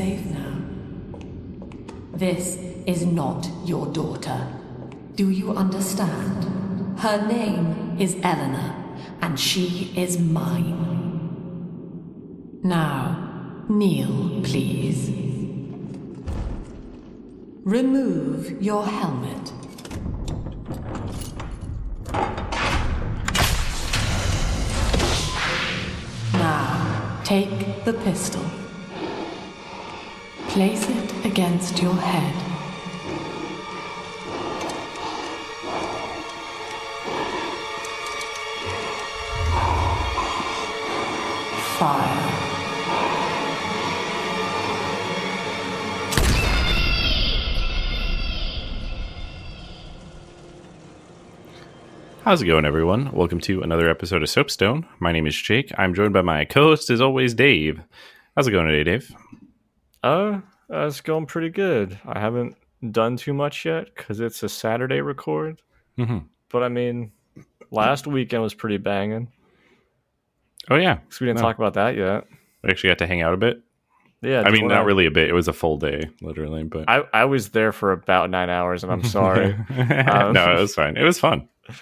safe now. This is not your daughter. Do you understand? Her name is Eleanor, and she is mine. Now, kneel, please. Remove your helmet. Now, take the pistol. Place it against your head. Fire. How's it going, everyone? Welcome to another episode of Soapstone. My name is Jake. I'm joined by my co-host, as always, Dave. How's it going today, Dave? Uh, uh, it's going pretty good. I haven't done too much yet because it's a Saturday record. Mm-hmm. But I mean, last weekend was pretty banging. Oh yeah, because we didn't No. talk about that yet. we actually got to hang out a bit. Yeah, I mean, not really a bit. It was a full day, literally. But I, I was there for about nine hours, and I'm sorry. Um, no, it was fine. It was fun.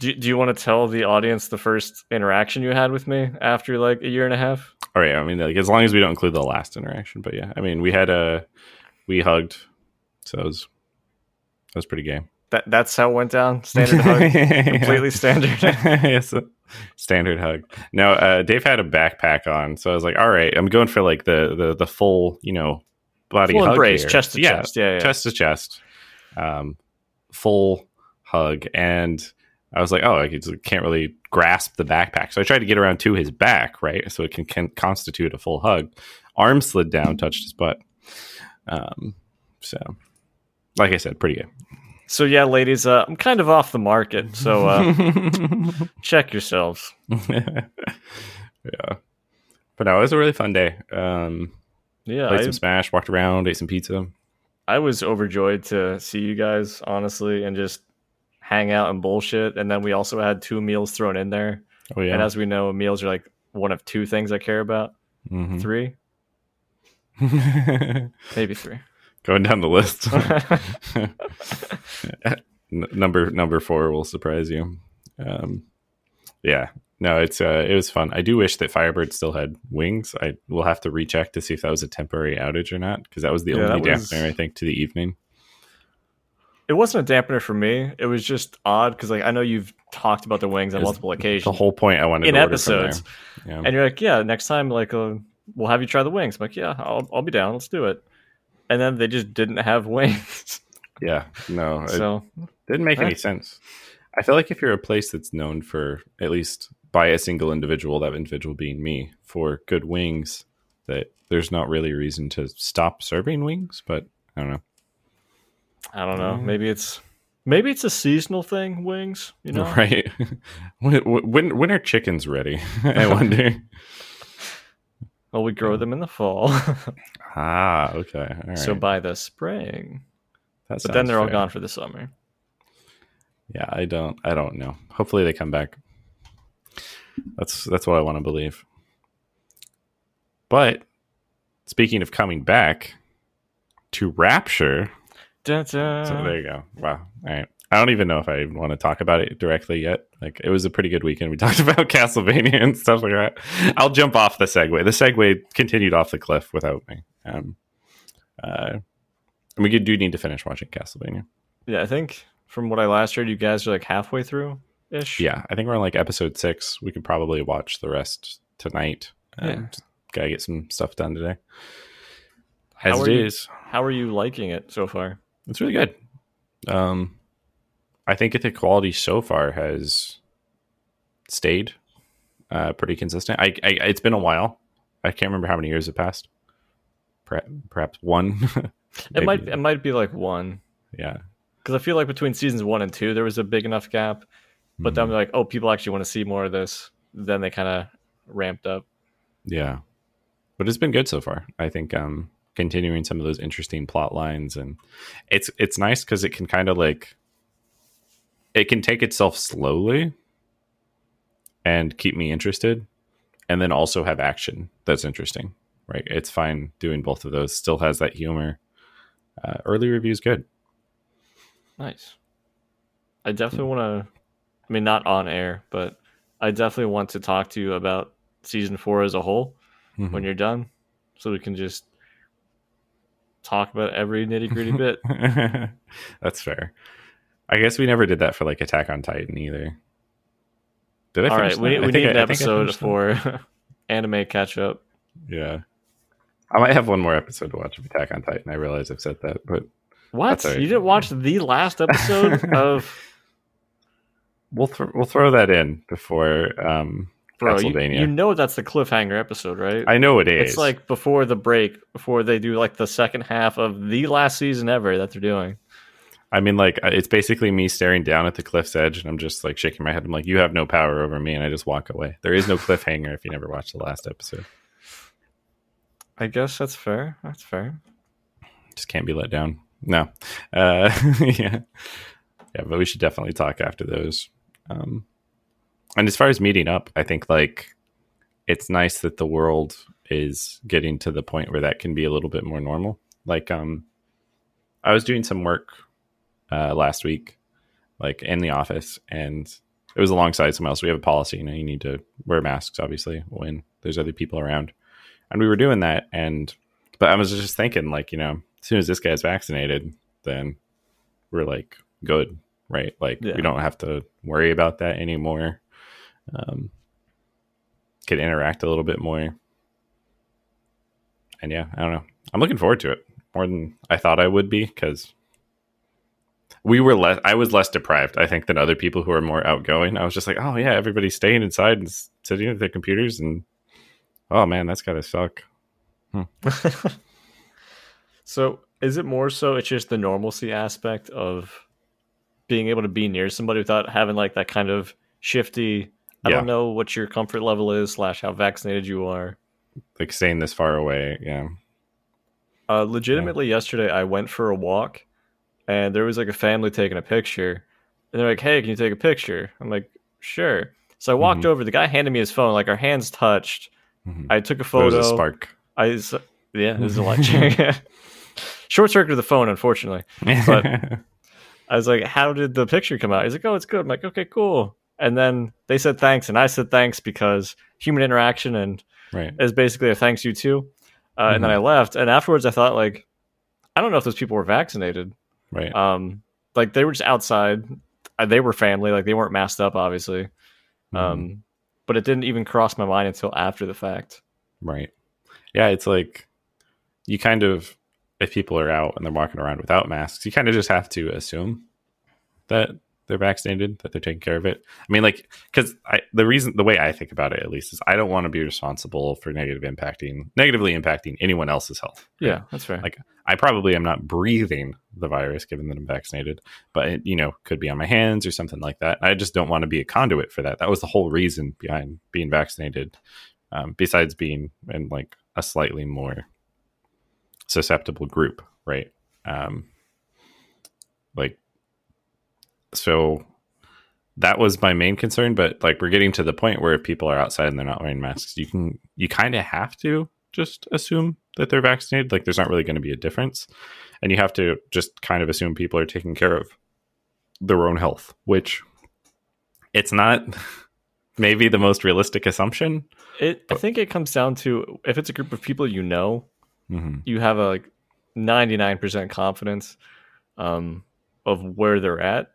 do, do you want to tell the audience the first interaction you had with me after like a year and a half? All right. I mean, like as long as we don't include the last interaction, but yeah, I mean, we had a we hugged, so it was that was pretty gay. That that's how it went down. Standard hug, completely standard. yes, standard hug. No, uh, Dave had a backpack on, so I was like, all right, I'm going for like the the the full, you know, body Full hug embrace, here. chest to yeah, chest. Yeah, yeah. chest to chest, um, full hug, and I was like, oh, I just can't really grasp the backpack, so I tried to get around to his back, right, so it can, can constitute a full hug. Arm slid down, touched his butt. Um, so, like I said, pretty good. So yeah, ladies, uh, I'm kind of off the market. So uh, check yourselves. yeah. But no, it was a really fun day. Um, Yeah, played I, some Smash, walked around, ate some pizza. I was overjoyed to see you guys, honestly, and just hang out and bullshit. And then we also had two meals thrown in there. Oh yeah, And as we know, meals are like one of two things I care about. Mhm. Three, maybe three. going down the list. Number number four will surprise you. Um, yeah, no, it's uh, it was fun. I do wish that Firebird still had wings. I will have to recheck to see if that was a temporary outage or not, because that was the Yeah, only was- dampener I think to the evening. It wasn't a dampener for me. It was just odd because like I know you've talked about the wings on It's multiple occasions. The whole point I wanted in to order from there. episodes, Yeah. and you're like, yeah, next time like uh, we'll have you try the wings. I'm like, yeah, I'll I'll be down. Let's do it. And then they just didn't have wings, yeah, no, it so didn't make any sense. I feel like if you're a place that's known for at least by a single individual, that individual being me, for good wings, that there's not really a reason to stop serving wings. But I don't know. I don't know. Mm. Maybe it's maybe it's a seasonal thing. Wings, you know. Right? when, when when are chickens ready? I wonder. Well, we grow them in the fall, ah, okay. All right. so by the spring. That But then they're all gone for the summer. Yeah, I don't. I don't know. Hopefully they come back. That's that's what I want to believe. But speaking of coming back to Rapture, Dun, dun. so there you go. Wow. All right. I don't even know if I even want to talk about it directly yet. Like it was a pretty good weekend. We talked about Castlevania and stuff like that. I'll jump off the segue. The segue continued off the cliff without me. Um, uh, and we do need to finish watching Castlevania. Yeah, I think from what I last heard, you guys are like halfway through ish. Yeah, I think we're on like episode six. We could probably watch the rest tonight. And gotta get some stuff done today. As How it you- is, How are you liking it so far? It's really good. Um, I think the quality so far has stayed uh, pretty consistent. I, I it's been a while. I can't remember how many years have passed. Perhaps, one. It might it might be like one yeah. because I feel like between seasons one and two there was a big enough gap. But then Mhm. they're like, oh, people actually want to see more of this. Then they kind of ramped up. Yeah. But it's been good so far. I think um continuing some of those interesting plot lines and it's it's nice cuz it can kind of like it can take itself slowly and keep me interested and then also have action that's interesting, right? It's fine doing both of those. Still has that humor. Uh, early reviews good. Nice. I definitely want to. I mean, not on air, but I definitely want to talk to you about season four as a whole Mhm. when you're done, so we can just talk about every nitty gritty bit. That's fair. I guess we never did that for like Attack on Titan either. Did I? All right, finish we. I we need I- an I episode for anime catch up. Yeah. I might have one more episode to watch of Attack on Titan. I realize I've said that, but What? Right. You didn't watch the last episode of we'll th- we'll throw that in before um Bro? You, Castlevania. you know that's the cliffhanger episode, right? I know it is. It's like before the break, before they do like the second half of the last season ever that they're doing. I mean, like uh, it's basically me staring down at the cliff's edge, and I'm just like shaking my head. I'm like, "You have no power over me," and I just walk away. There is no cliffhanger if you never watched the last episode. I guess that's fair. That's fair. Just can't be let down. No, uh, yeah, yeah, but we should definitely talk after those. Um, and as far as meeting up, I think like it's nice that the world is getting to the point where that can be a little bit more normal. Like, um, I was doing some work uh, last week, like in the office, and it was alongside someone else. We have a policy, you know, you need to wear masks, obviously, when there's other people around. And we were doing that, and but I was just thinking, like, you know, as soon as this guy's vaccinated, then we're like good, right? Like, Yeah. we don't have to worry about that anymore. Um, could interact a little bit more, and yeah, I don't know. I'm looking forward to it more than I thought I would be because we were less. I was less deprived, I think, than other people who are more outgoing. I was just like, oh yeah, everybody's staying inside and sitting at their computers, and oh man, that's gotta suck. so is it more so it's just the normalcy aspect of being able to be near somebody without having like that kind of shifty I Yeah. don't know what your comfort level is slash how vaccinated you are. Like staying this far away, yeah. Uh, legitimately, yesterday I went for a walk, and there was like a family taking a picture, and they're like, "Hey, can you take a picture?" I'm like, "Sure." So I walked Mhm. over. The guy handed me his phone. Like our hands touched. Mhm. I took a photo. There was a spark. I yeah, it was electric. Short circuit of the phone, unfortunately. But- I was like, "How did the picture come out?" He's like, "Oh, it's good." I'm like, "Okay, cool." And then they said thanks, and I said thanks because human interaction and right. is basically a thanks you too. Uh, And then I Mm-hmm. left, and afterwards I thought like, I don't know if those people were vaccinated. Right. Um, like they were just outside. Uh, They were family, like they weren't masked up, obviously. Mhm. Um, but it didn't even cross my mind until after the fact. Right. Yeah, it's like you kind of if people are out and they're walking around without masks, you kind of just have to assume that they're vaccinated, that they're taking care of it. I mean, like, because I, the reason, the way I think about it, at least, is I don't want to be responsible for negative impacting, negatively impacting anyone else's health. right? Yeah, that's right. Like, I probably am not breathing the virus, given that I'm vaccinated, but it, you know, could be on my hands or something like that. I just don't want to be a conduit for that. That was the whole reason behind being vaccinated. Um, besides being in like a slightly more susceptible group, right? Um, like, so that was my main concern. But like, we're getting to the point where if people are outside and they're not wearing masks, you can you kind of have to just assume that they're vaccinated. Like, there's not really going to be a difference, and you have to just kind of assume people are taking care of their own health, which it's not maybe the most realistic assumption. It. I think it comes down to if it's a group of people you know, Mm-hmm. you have a like ninety nine percent confidence um, of where they're at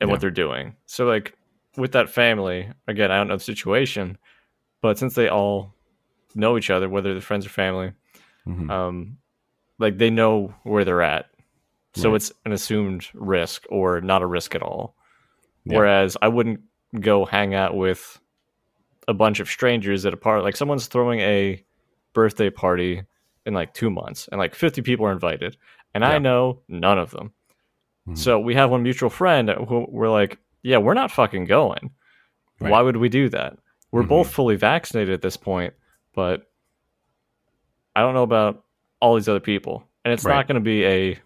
and Yeah. what they're doing. So like with that family, again, I don't know the situation, but since they all know each other, whether they're friends or family, Mm-hmm. um, like they know where they're at. So Right. it's an assumed risk or not a risk at all. Yeah. Whereas I wouldn't go hang out with a bunch of strangers at a party. Like someone's throwing a birthday party in like two months and like 50 people are invited. And I know none of them. Mhm. So we have one mutual friend who we're like, yeah, we're not fucking going. Right. Why would we do that? We're Mhm. both fully vaccinated at this point, but I don't know about all these other people. And it's Right. not going to be a,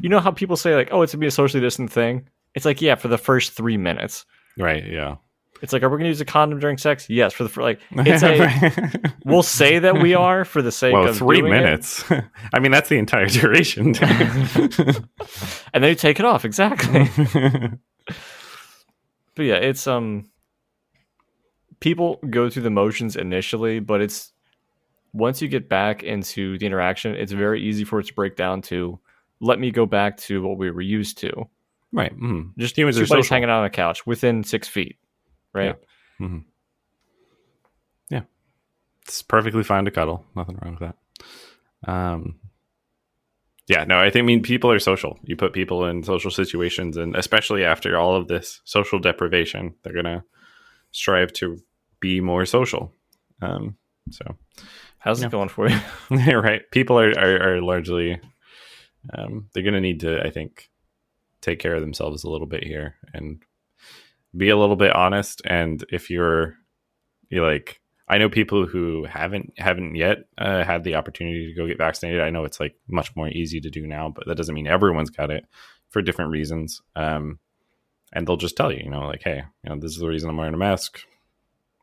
you know how people say like, oh, it's going to be a socially distant thing? It's like, yeah, for the first three minutes. Right. Yeah. It's like, are we going to use a condom during sex? Yes, for the for like. It's a. we'll say that we are for the sake well, of three minutes. I mean, that's the entire duration. and then you take it off exactly. but yeah, it's um. People go through the motions initially, but it's once you get back into the interaction, it's very easy for it to break down to let me go back to what we were used to. right. Mm-hmm. Just Humans are social. hanging out on a couch within six feet, right? Mhm. Yeah. It's perfectly fine to cuddle. Nothing wrong with that. Um, yeah, no, I think I mean people are social. You put people in social situations, and especially after all of this social deprivation, they're gonna strive to be more social. Um, so How's Yeah. it going for you? You're right. People are, are, are largely, um, they're going to need to, I think, take care of themselves a little bit here and be a little bit honest. And if you're, you like, I know people who haven't haven't yet uh, had the opportunity to go get vaccinated. I know it's like much more easy to do now, but that doesn't mean everyone's got it for different reasons. Um, and they'll just tell you, you know, like, hey, you know, this is the reason I'm wearing a mask,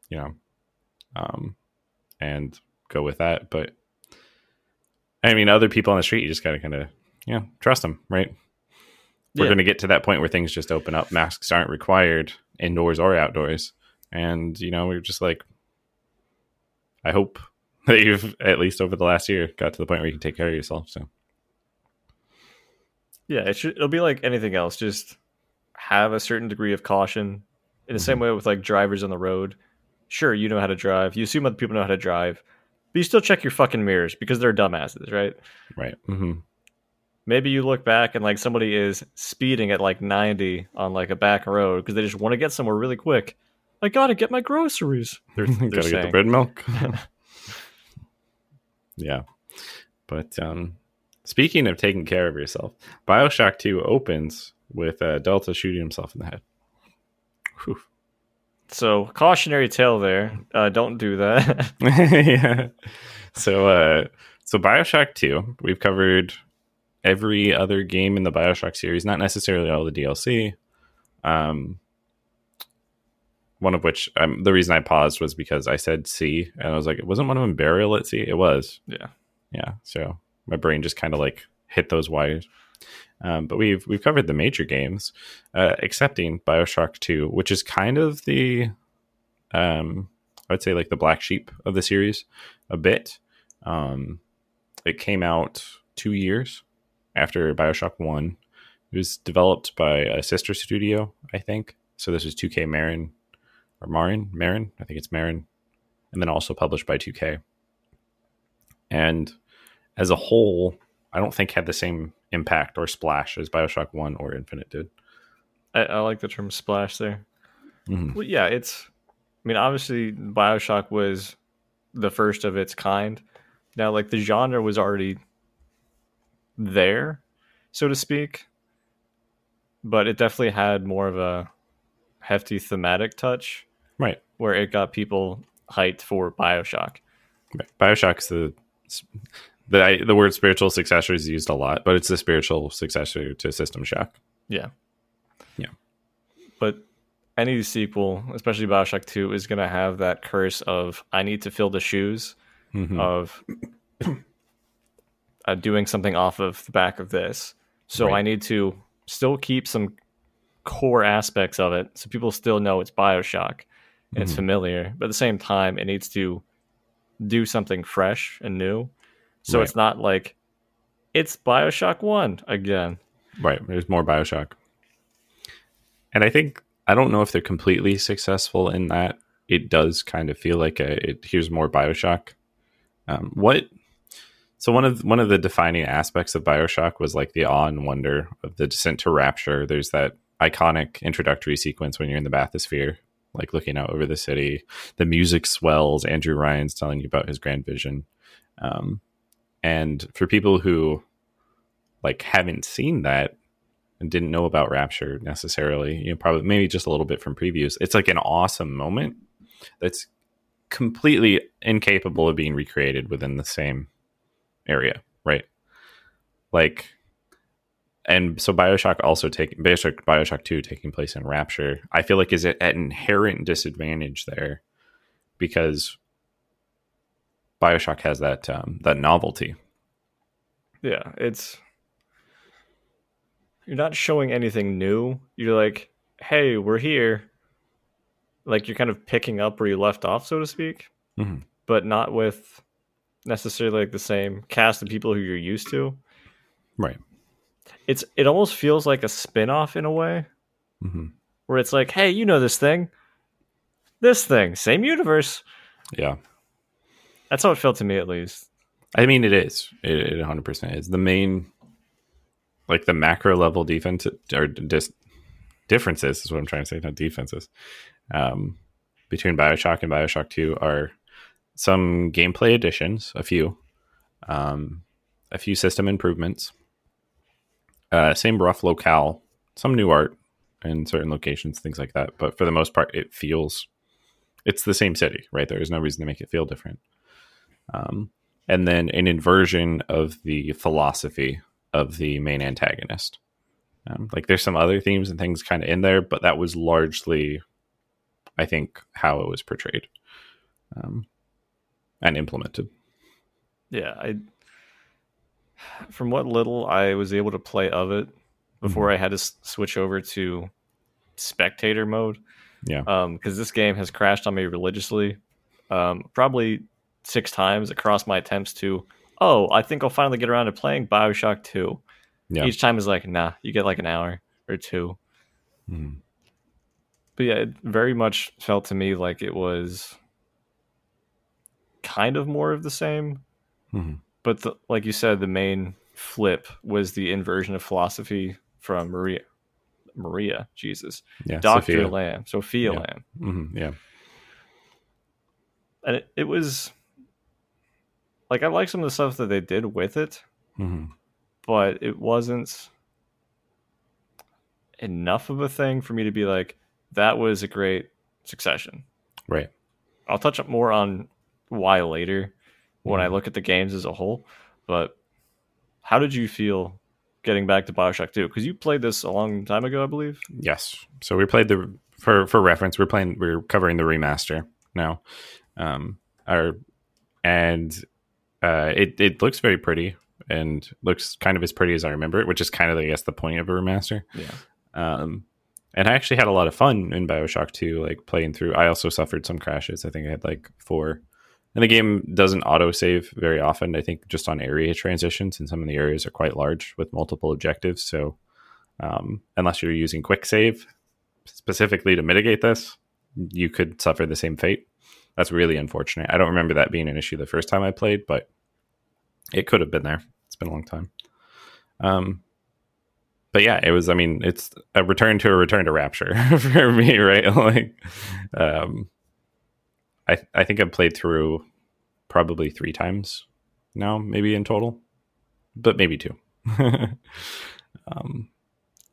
you know, um, and go with that. But I mean, other people on the street, you just got to kind of, you know, trust them, right? We're Yeah. going to get to that point where things just open up. Masks aren't required indoors or outdoors. And, you know, we're just like, I hope that you've, at least over the last year, got to the point where you can take care of yourself. So, Yeah, it should, it'll be like anything else. Just have a certain degree of caution. In the same way with like drivers on the road. Sure, you know how to drive. You assume other people know how to drive, but you still check your fucking mirrors because they're dumbasses, right? right. hmm Maybe you look back and like somebody is speeding at like 90 on like a back road because they just want to get somewhere really quick. I gotta get my groceries. They're, they're Gotta get the bread and milk. yeah. But um, speaking of taking care of yourself, Bioshock 2 opens with uh, Delta shooting himself in the head. Whew. So cautionary tale there. Uh, don't do that. yeah. So, uh, so Bioshock 2, we've covered every other game in the Bioshock series, not necessarily all the DLC. Um, one of which, um, the reason I paused was because I said C, and I was like, it wasn't one of them Burial at Sea? It was. yeah. yeah so my brain just kind of like hit those wires um, but we've we've covered the major games uh, excepting bioshock 2 which is kind of the um, i would say like the black sheep of the series a bit um, it came out two years after bioshock 1 it was developed by a sister studio i think so this is 2k marin or marin marin i think it's marin and then also published by 2k and as a whole, I don't think had the same impact or splash as Bioshock One or Infinite did. I, I like the term splash there. Mhm. Well, yeah, it's. I mean, obviously, Bioshock was the first of its kind. Now, like the genre was already there, so to speak, but it definitely had more of a hefty thematic touch Right. where it got people hyped for Bioshock. Right. Bioshock's the the I, the word spiritual successor is used a lot, but it's the spiritual successor to System Shock. Yeah. Yeah. But any sequel, especially Bioshock 2, is going to have that curse of I need to fill the shoes Mhm. of uh, doing something off of the back of this. So Right. I need to still keep some core aspects of it so people still know it's Bioshock and it's Mhm. familiar. But at the same time, it needs to do something fresh and new. So Right. it's not like it's Bioshock 1 again. Right. There's more Bioshock. And I think I don't know if they're completely successful in that. It does kind of feel like a it here's more Bioshock. Um, what so one of one of the defining aspects of Bioshock was like the awe and wonder of the descent to rapture. There's that iconic introductory sequence when you're in the bathysphere, like looking out over the city. The music swells. Andrew Ryan's telling you about his grand vision. Um, and for people who like haven't seen that and didn't know about Rapture necessarily, you know, probably maybe just a little bit from previews. It's like an awesome moment that's completely incapable of being recreated within the same area, right? Like and so Bioshock also taking Bioshock Bioshock Two taking place in Rapture, I feel like is at an inherent disadvantage there because Bioshock has that um, that novelty. Yeah, it's you're not showing anything new. You're like, hey, we're here. Like you're kind of picking up where you left off, so to speak, Mhm. but not with necessarily like the same cast of people who you're used to. Right. It's it almost feels like a spin-off in a way, hmm where it's like, hey, you know this thing. This thing, same universe. Yeah. That's how it felt to me at least. I mean, it is. It, it 100% is. The main, like the macro level defense or dis, differences is what I'm trying to say, not defenses, um, between Bioshock and Bioshock 2 are some gameplay additions, a few, um, a few system improvements, uh, same rough locale, some new art in certain locations, things like that. But for the most part, it feels it's the same city, right? There is no reason to make it feel different. Um, and then an inversion of the philosophy of the main antagonist. Um, like there's some other themes and things kind of in there, but that was largely, I think, how it was portrayed um, and implemented. Yeah, I from what little I was able to play of it before I had to s- switch over to spectator mode. Yeah. Um, because this game has crashed on me religiously, um, probably six times across my attempts to. Oh, I think I'll finally get around to playing Bioshock Two. Yeah. Each time is like, nah, you get like an hour or two. Mhm. But yeah, it very much felt to me like it was kind of more of the same. Mhm. But the, like you said, the main flip was the inversion of philosophy from Maria. Maria, Jesus, Yeah. Doctor Sophia. Lamb, Sophia Yeah. Lamb, Mhm, Yeah. and it, it was like I like some of the stuff that they did with it, Mhm. but it wasn't enough of a thing for me to be like that was a great succession. Right. I'll touch up more on why later when I Mhm. look at the games as a whole. But how did you feel getting back to Bioshock 2? Because you played this a long time ago, I believe. Yes. So we played the for for reference. We're playing. We're covering the remaster now. Um. Our and uh, it it looks very pretty and looks kind of as pretty as I remember it, which is kind of I guess the point of a remaster. Yeah. Um. And I actually had a lot of fun in Bioshock 2, like playing through. I also suffered some crashes. I think I had like four. And the game doesn't auto save very often. I think just on area transitions, and some of the areas are quite large with multiple objectives. So, um, unless you're using quick save specifically to mitigate this, you could suffer the same fate. That's really unfortunate. I don't remember that being an issue the first time I played, but it could have been there. It's been a long time. Um, but yeah, it was. I mean, it's a return to a return to Rapture for me, right? like, um, I I think I've played through probably three times now, maybe in total, but maybe two. um,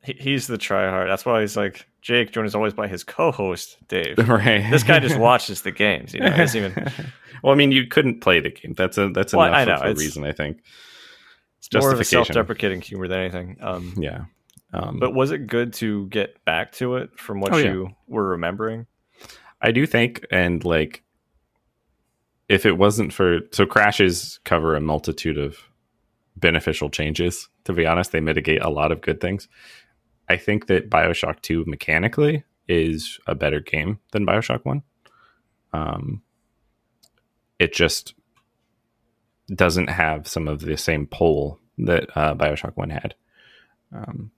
He, he's the tryhard. That's why he's like, Jake, joined is always by his co host, Dave. right. this guy just watches the games. You know, he doesn't even. well, I mean, you couldn't play the game. That's a that's Well, enough I know, of a it's- reason. I think. It's more of a self deprecating humor than anything. Um, Yeah. Um, but was it good to get back to it from what Oh, yeah. you were remembering? I do think, and like, if it wasn't for so crashes cover a multitude of beneficial changes. To be honest, they mitigate a lot of good things. I think that Bioshock Two mechanically is a better game than Bioshock One. Um, it just doesn't have some of the same pull that uh, Bioshock One had. Um,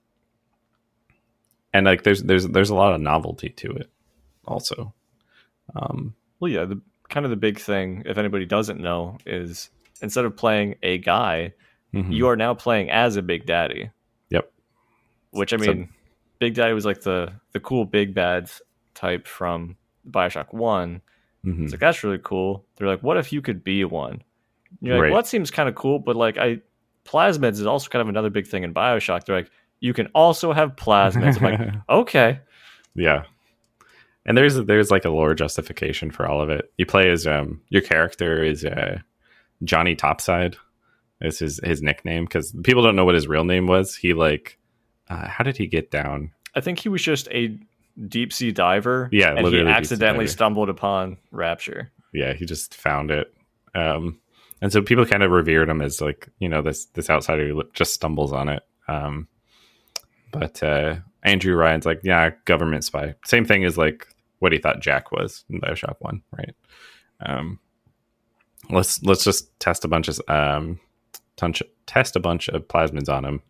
and like, there's there's there's a lot of novelty to it, also. Um, Well, yeah, the kind of the big thing, if anybody doesn't know, is instead of playing a guy, mhm. you are now playing as a Big Daddy. Yep. Which I So- mean, Big Daddy was like the the cool big bads type from Bioshock One. Mhm. It's like that's really cool. They're like, what if you could be one? And you're like, Right. well, that seems kind of cool, but like I plasmids is also kind of another big thing in Bioshock. They're like, you can also have plasmids. I'm like, okay. yeah and there's there's like a lore justification for all of it you play as um your character is uh johnny topside This is his nickname because people don't know what his real name was he like uh, how did he get down? I think he was just a deep sea diver. Yeah, and he accidentally stumbled upon Rapture. Yeah, he just found it. Um, and so people kind of revered him as like you know this this outsider who just stumbles on it. Um, but uh, Andrew Ryan's like, yeah, government spy. Same thing as like what he thought Jack was in Bioshock One, right? Um, let's let's just test a bunch of um, tunch, test a bunch of plasmids on him,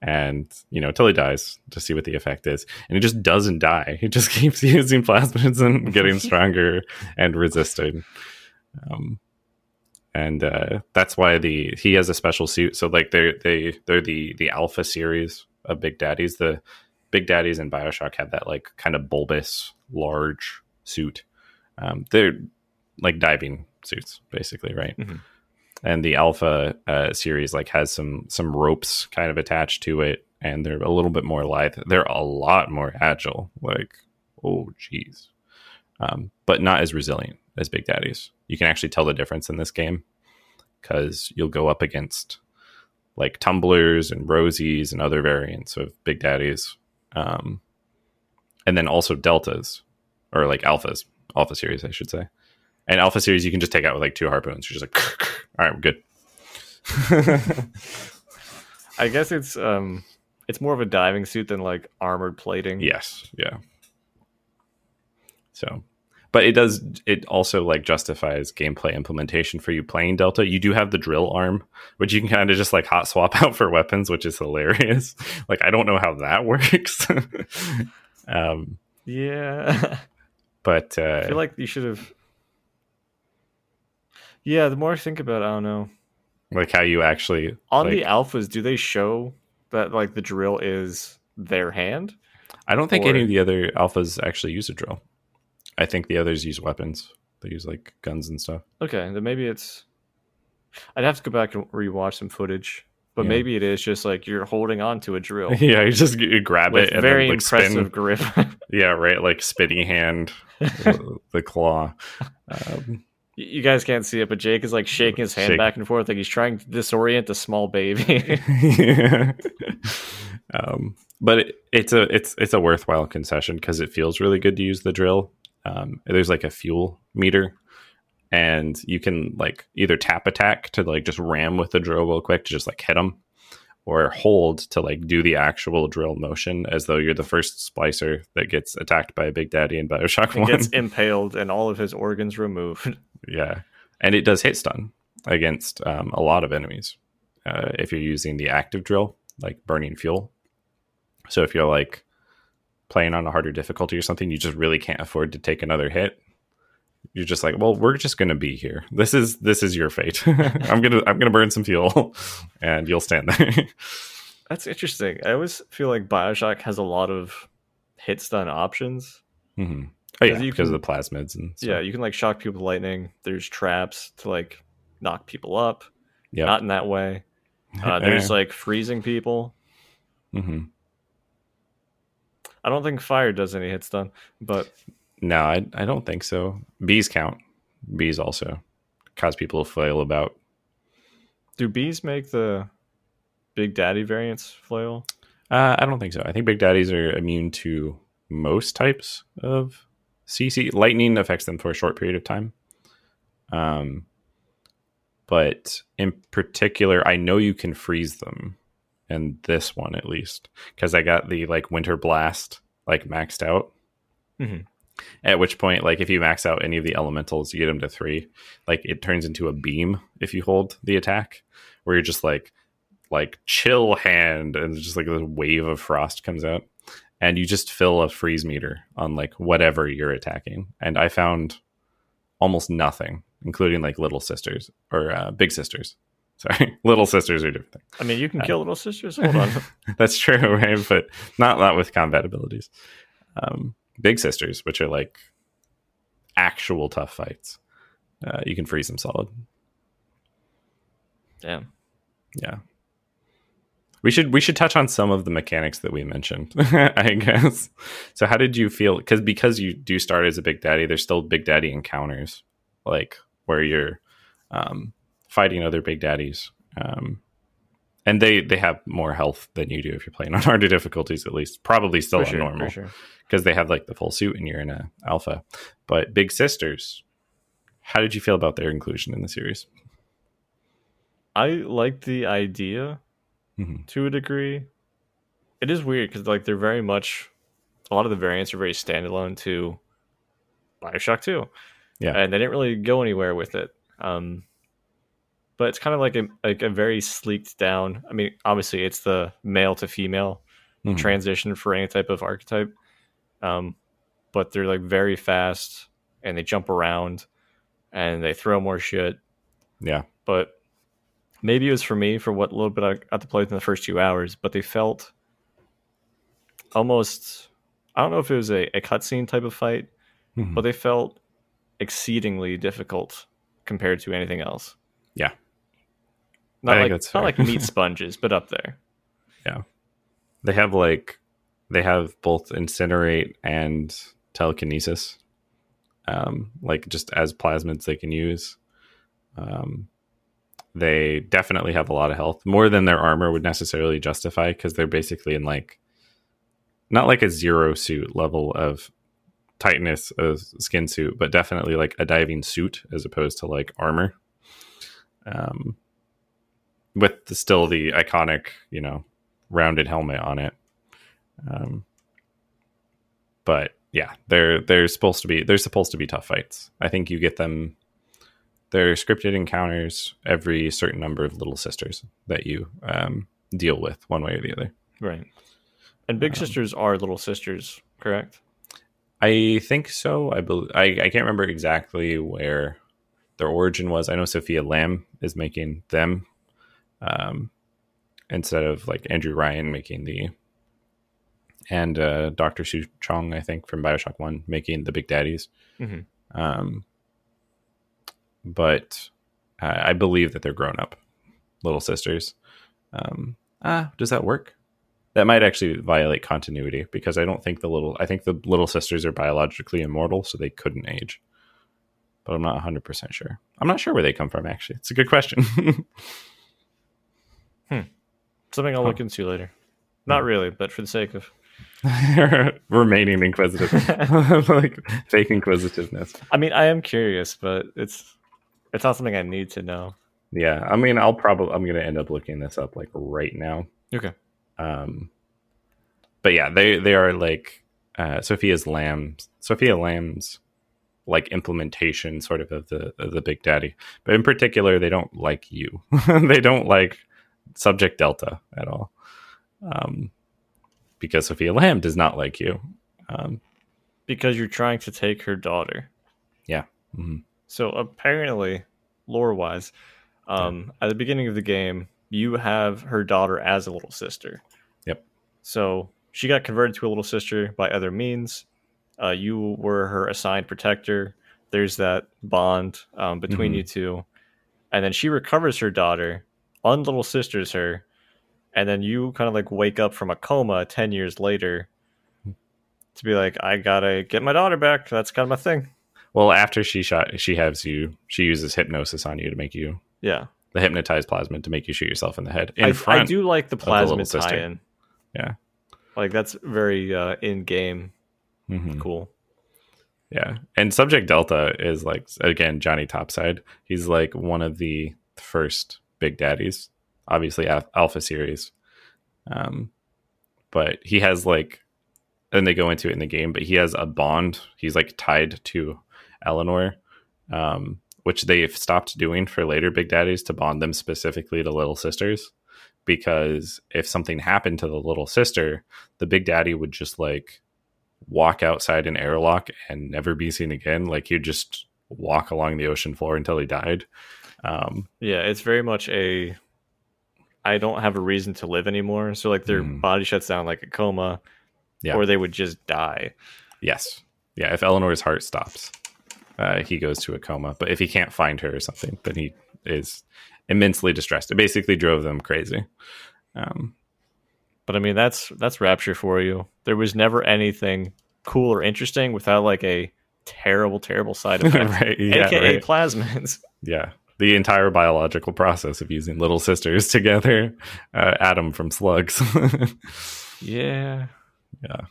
and you know till he dies to see what the effect is. And he just doesn't die. He just keeps using plasmids and getting stronger and resisting. Um, and uh, that's why the he has a special suit. So like they're they they're the the alpha series of Big Daddies. The Big Daddies in Bioshock had that like kind of bulbous, large suit. Um, they're like diving suits, basically, right? Mhm. And the Alpha uh, series like has some some ropes kind of attached to it, and they're a little bit more lithe. They're a lot more agile. Like, oh, jeez, um, but not as resilient as Big Daddies. You can actually tell the difference in this game because you'll go up against like rumblers and rosies and other variants of Big Daddies, um, and then also deltas or like alphas, alpha series, I should say. And alpha series, you can just take out with like two harpoons. You're just like, all right, we're good. I guess it's um it's more of a diving suit than like armored plating. yes, yeah. So, but it does. It also like justifies gameplay implementation for you playing Delta. You do have the drill arm, which you can kind of just like hot swap out for weapons, which is hilarious. Like I don't know how that works. Um, Yeah. but uh, I feel like you should have Yeah, the more I think about it, I don't know. like how you actually On like, the alphas, do they show that like the drill is their hand? I don't think any of the other alphas actually use a drill. I think the others use weapons. They use like guns and stuff. Okay, then maybe it's. I'd have to go back and rewatch some footage, but Yeah. maybe it is just like you're holding on to a drill yeah, you just you grab with it and very then like impressive spin. grip. Yeah, right. Like spinny hand, the the claw. Um, you guys can't see it, but Jake is like shaking his hand Shake. back and forth, like he's trying to disorient a small baby. um, but it, it's a it's it's a worthwhile concession because it feels really good to use the drill. Um, there's like a fuel meter, and you can like either tap attack to like just ram with the drill real quick to just like hit them, or hold to like do the actual drill motion as though you're the first splicer that gets attacked by a Big Daddy in Bioshock One. gets impaled and all of his organs removed. Yeah, and it does hit stun against um, a lot of enemies uh, if you're using the active drill, like burning fuel. So if you're like playing on a harder difficulty or something, you just really can't afford to take another hit. You're just like, well, we're just gonna be here. This is this is your fate. I'm gonna I'm gonna burn some fuel, and you'll stand there. That's interesting. I always feel like Bioshock has a lot of hit stun options. hmm Oh yeah, Because can- of the plasmids and stuff. Yeah, you can like shock people with lightning. There's traps to like knock people up. yeah. Not in that way. Uh, there's like freezing people. hmm I don't think fire does any hit stun, but No, I I don't think so. Bees count. Bees also cause people to flail about. do bees make the Big Daddy variants flail? Uh, I don't think so. I think Big Daddies are immune to most types of CC. Lightning affects them for a short period of time. Um, but in particular, I know you can freeze them, and this one at least, because I got the like Winter Blast like maxed out. Mhm. At which point, like if you max out any of the elementals, you get them to three. Like it turns into a beam if you hold the attack, where you're just like like chill hand and just like this wave of frost comes out and you just fill a freeze meter on like whatever you're attacking and i found almost nothing including like little sisters or uh, big sisters sorry little sisters are different. I mean, you can Uh, kill little sisters. Hold on. that's true right but not not with combat abilities um big sisters which are like actual tough fights. Uh, you can freeze them solid. Damn. yeah. We should we should touch on some of the mechanics that we mentioned i guess. So how did you feel because because you do start as a big daddy there's still big daddy encounters like where you're um, fighting other big daddies um, and they they have more health than you do if you're playing on harder difficulties at least probably still For on sure, normal sure. because they have like the full suit and you're in a alpha but big sisters how did you feel about their inclusion in the series I like the idea Mhm. to a degree. It is weird because like they're very much a lot of the variants are very standalone to Bioshock Two. Yeah. and they didn't really go anywhere with it. Um, but it's kind of like a like a very sleeked down. I mean, obviously it's the male to female Mhm. transition for any type of archetype. Um, but they're like very fast and they jump around and they throw more shit. yeah But maybe it was for me for what little bit I got to play in the first two hours, but they felt almost I don't know if it was a, a cutscene type of fight, Mhm. but they felt exceedingly difficult compared to anything else. Yeah. Not like not fair. like meat sponges, but up there. Yeah, they have like they have both incinerate and telekinesis um like just as plasmids they can use um they definitely have a lot of health more than their armor would necessarily justify because they're basically in like not like a zero suit level of tightness of skin suit but definitely like a diving suit as opposed to like armor um with the, still the iconic you know rounded helmet on it. Um, but yeah, they're they're supposed to be they're supposed to be tough fights. I think you get them. They're scripted encounters every certain number of little sisters that you um, deal with one way or the other. Right. And big Um, sisters are little sisters, correct? I think so. I believe I, I can't remember exactly where their origin was. I know Sophia Lamb is making them um, instead of like Andrew Ryan making the and uh, Dr. Su Chong, I think, from Bioshock One, making the Big Daddies. Mhm. Um, but uh, I believe that they're grown up little sisters. Um, ah, does that work? That might actually violate continuity because I don't think the little I think the little sisters are biologically immortal, so they couldn't age. But I'm not 100 percent sure. I'm not sure where they come from. Actually, it's a good question. Something I'll Huh. look into later. Not really, but for the sake of Remaining inquisitive, like fake inquisitiveness. I mean, I am curious, but it's it's not something I need to know. Yeah, I mean, I'll probably I'm gonna end up looking this up like right now. Okay. Um, but yeah, they they are like uh, Sophia's lambs. Sophia Lamb's like implementation, sort of of the of the Big Daddy. But in particular, they don't like you. they don't like Subject Delta at all. Um, because Sophia Lamb does not like you. Um, Because you're trying to take her daughter. mhm. So apparently, lore wise, um, at the beginning of the game, you have her daughter as a little sister. Yep. So she got converted to a little sister by other means. Uh, you were her assigned protector. There's that bond um, between Mhm. you two, and then she recovers her daughter, un little sisters her, and then you kind of like wake up from a coma ten years later. To be like, I gotta get my daughter back. That's kind of my thing. Well, after she shot, she has you. She uses hypnosis on you to make you Yeah. the hypnotized plasmid to make you shoot yourself in the head. In I, front, I do like the the plasmid sister. tie-in. Yeah. like that's very uh, in game Mhm. cool. Yeah. And Subject Delta is like again Johnny Topside. He's like one of the first big daddies, obviously Alpha series. Um but he has like and they go into it in the game, but he has a bond. He's like tied to Eleanor. Um which they've stopped doing for later big daddies to bond them specifically to little sisters because if something happened to the little sister, the big daddy would just like walk outside an airlock and never be seen again. Like he'd just walk along the ocean floor until he died. Um, Yeah, it's very much a I don't have a reason to live anymore. So like their Mhm. body shuts down like a coma, Yeah. or they would just die. yes. Yeah. If Eleanor's heart stops, uh, he goes to a coma. But if he can't find her or something, then he is immensely distressed. It basically drove them crazy. Um, But I mean, that's that's Rapture for you. There was never anything cool or interesting without like a terrible, terrible side effect. right. Yeah. AKA right. plasmids. Yeah. The entire biological process of using little sisters together, uh, Adam from Slugs. Yeah. Yeah.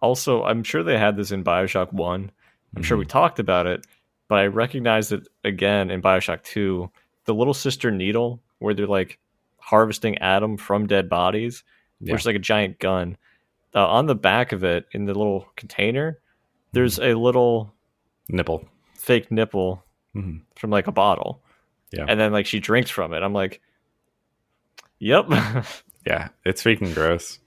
Also, I'm sure they had this in Bioshock 1. I'm sure we Mm-hmm. talked about it, but I recognized it again in Bioshock 2. The little sister needle, where they're like harvesting Adam from dead bodies, Yeah. which is like a giant gun. Uh, on the back of it, in the little container, there's Mm-hmm. a little nipple. fake nipple Mhm. from like a bottle. Yeah. And then like she drinks from it. I'm like, yep. Yeah, it's freaking gross.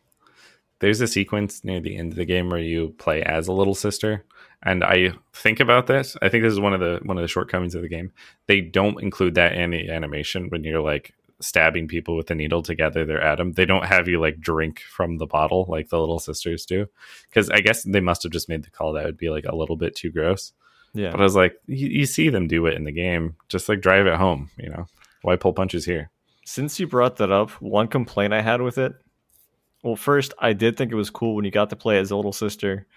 There's a sequence near the end of the game where you play as a little sister, and I think about this. I think this is one of the one of the shortcomings of the game. They don't include that in the animation when you're like stabbing people with the needle together. They're Adam. They don't have you like drink from the bottle like the little sisters do, because I guess they must have just made the call that would be like a little bit too gross. Yeah. But I was like, you, you see them do it in the game. Just like drive it home, you know. Why pull punches here? Since you brought that up, one complaint I had with it. Well, first, I did think it was cool when you got to play as a little sister,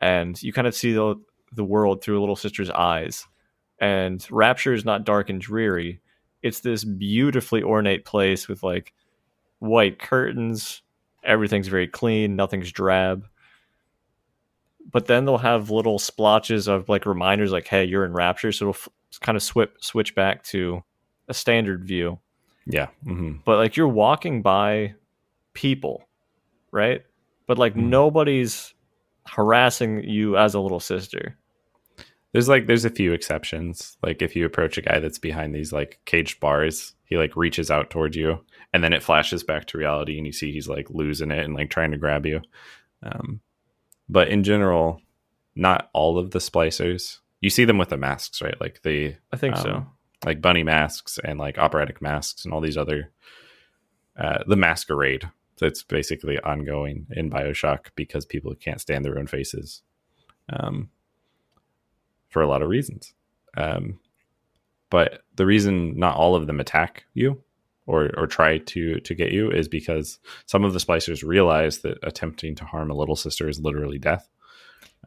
and you kind of see the the world through a little sister's eyes. And Rapture is not dark and dreary; it's this beautifully ornate place with like white curtains. Everything's very clean. Nothing's drab. But then they'll have little splotches of like reminders, like "Hey, you're in Rapture," so it'll f- kind of swip switch back to a standard view Yeah. hmm but like you're walking by people, right? But like Mhm. nobody's harassing you as a little sister. There's like there's a few exceptions. Like if you approach a guy that's behind these like caged bars, he like reaches out towards you, and then it flashes back to reality, and you see he's like losing it and like trying to grab you. Um, but in general, not all of the splicers. You see them with the masks, right? Like the I think um, so. like bunny masks and like operatic masks and all these other uh, the masquerade that's basically ongoing in bioshock because people can't stand their own faces um, for a lot of reasons um, but the reason not all of them attack you or or try to to get you is because some of the splicers realize that attempting to harm a little sister is literally death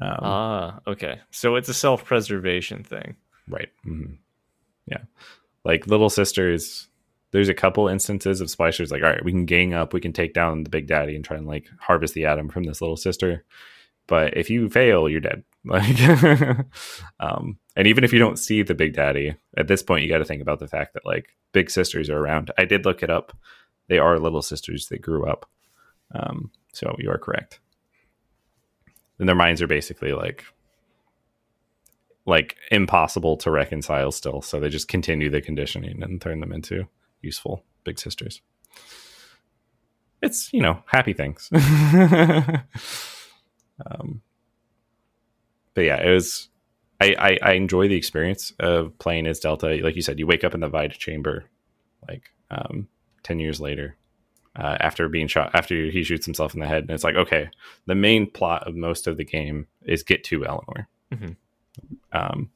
um, ah, okay. So it's a self-preservation thing. Right. hmm Yeah. Like little sisters, there's a couple instances of splicers like, all right, we can gang up, we can take down the big daddy and try and like harvest the Adam from this little sister. But if you fail, you're dead. Like, um, and even if you don't see the big daddy, at this point, you got to think about the fact that like big sisters are around. I did look it up; they are little sisters that grew up. Um, so you are correct. And their minds are basically like like impossible to reconcile still. So they just continue the conditioning and turn them into useful big sisters. It's, you know, happy things. um, but yeah, it was, I, I, I enjoy the experience of playing as Delta. Like you said, you wake up in the Vita-Chamber like um, 10 years later. Uh, after being shot, after he shoots himself in the head, and it's like, okay, the main plot of most of the game is get to Eleanor Mhm. um,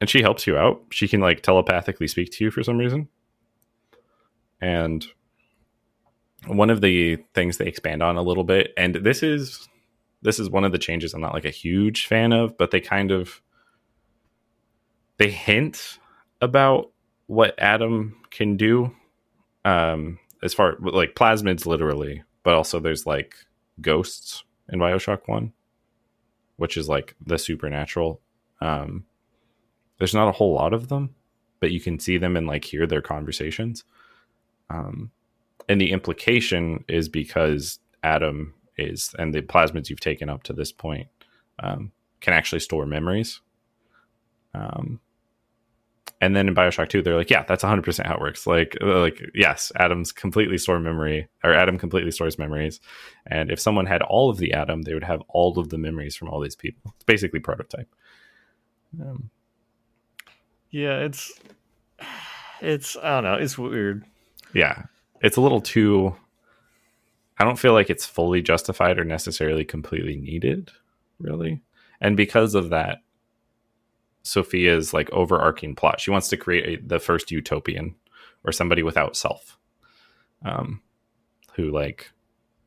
and she helps you out. She can like telepathically speak to you for some reason. And one of the things they expand on a little bit, and this is this is one of the changes I'm not like a huge fan of, but they kind of they hint about what Adam can do. Um, as far like plasmids literally, but also there's like ghosts in Bioshock One which is like the supernatural. Um, there's not a whole lot of them, but you can see them and like hear their conversations. Um, and the implication is because Adam is, and the plasmids you've taken up to this point um, can actually store memories. Um, and then in Bioshock 2, they're like, yeah, that's 100% how it works. Like, uh, like yes, Adam's completely store memory, or Adam completely stores memories. And if someone had all of the Adam, they would have all of the memories from all these people. It's basically prototype. Um, Yeah, it's it's I don't know, it's weird. yeah, it's a little too. I don't feel like it's fully justified or necessarily completely needed, really. And because of that, Sophia's like overarching plot, she wants to create a, the first utopian or somebody without self, um, who like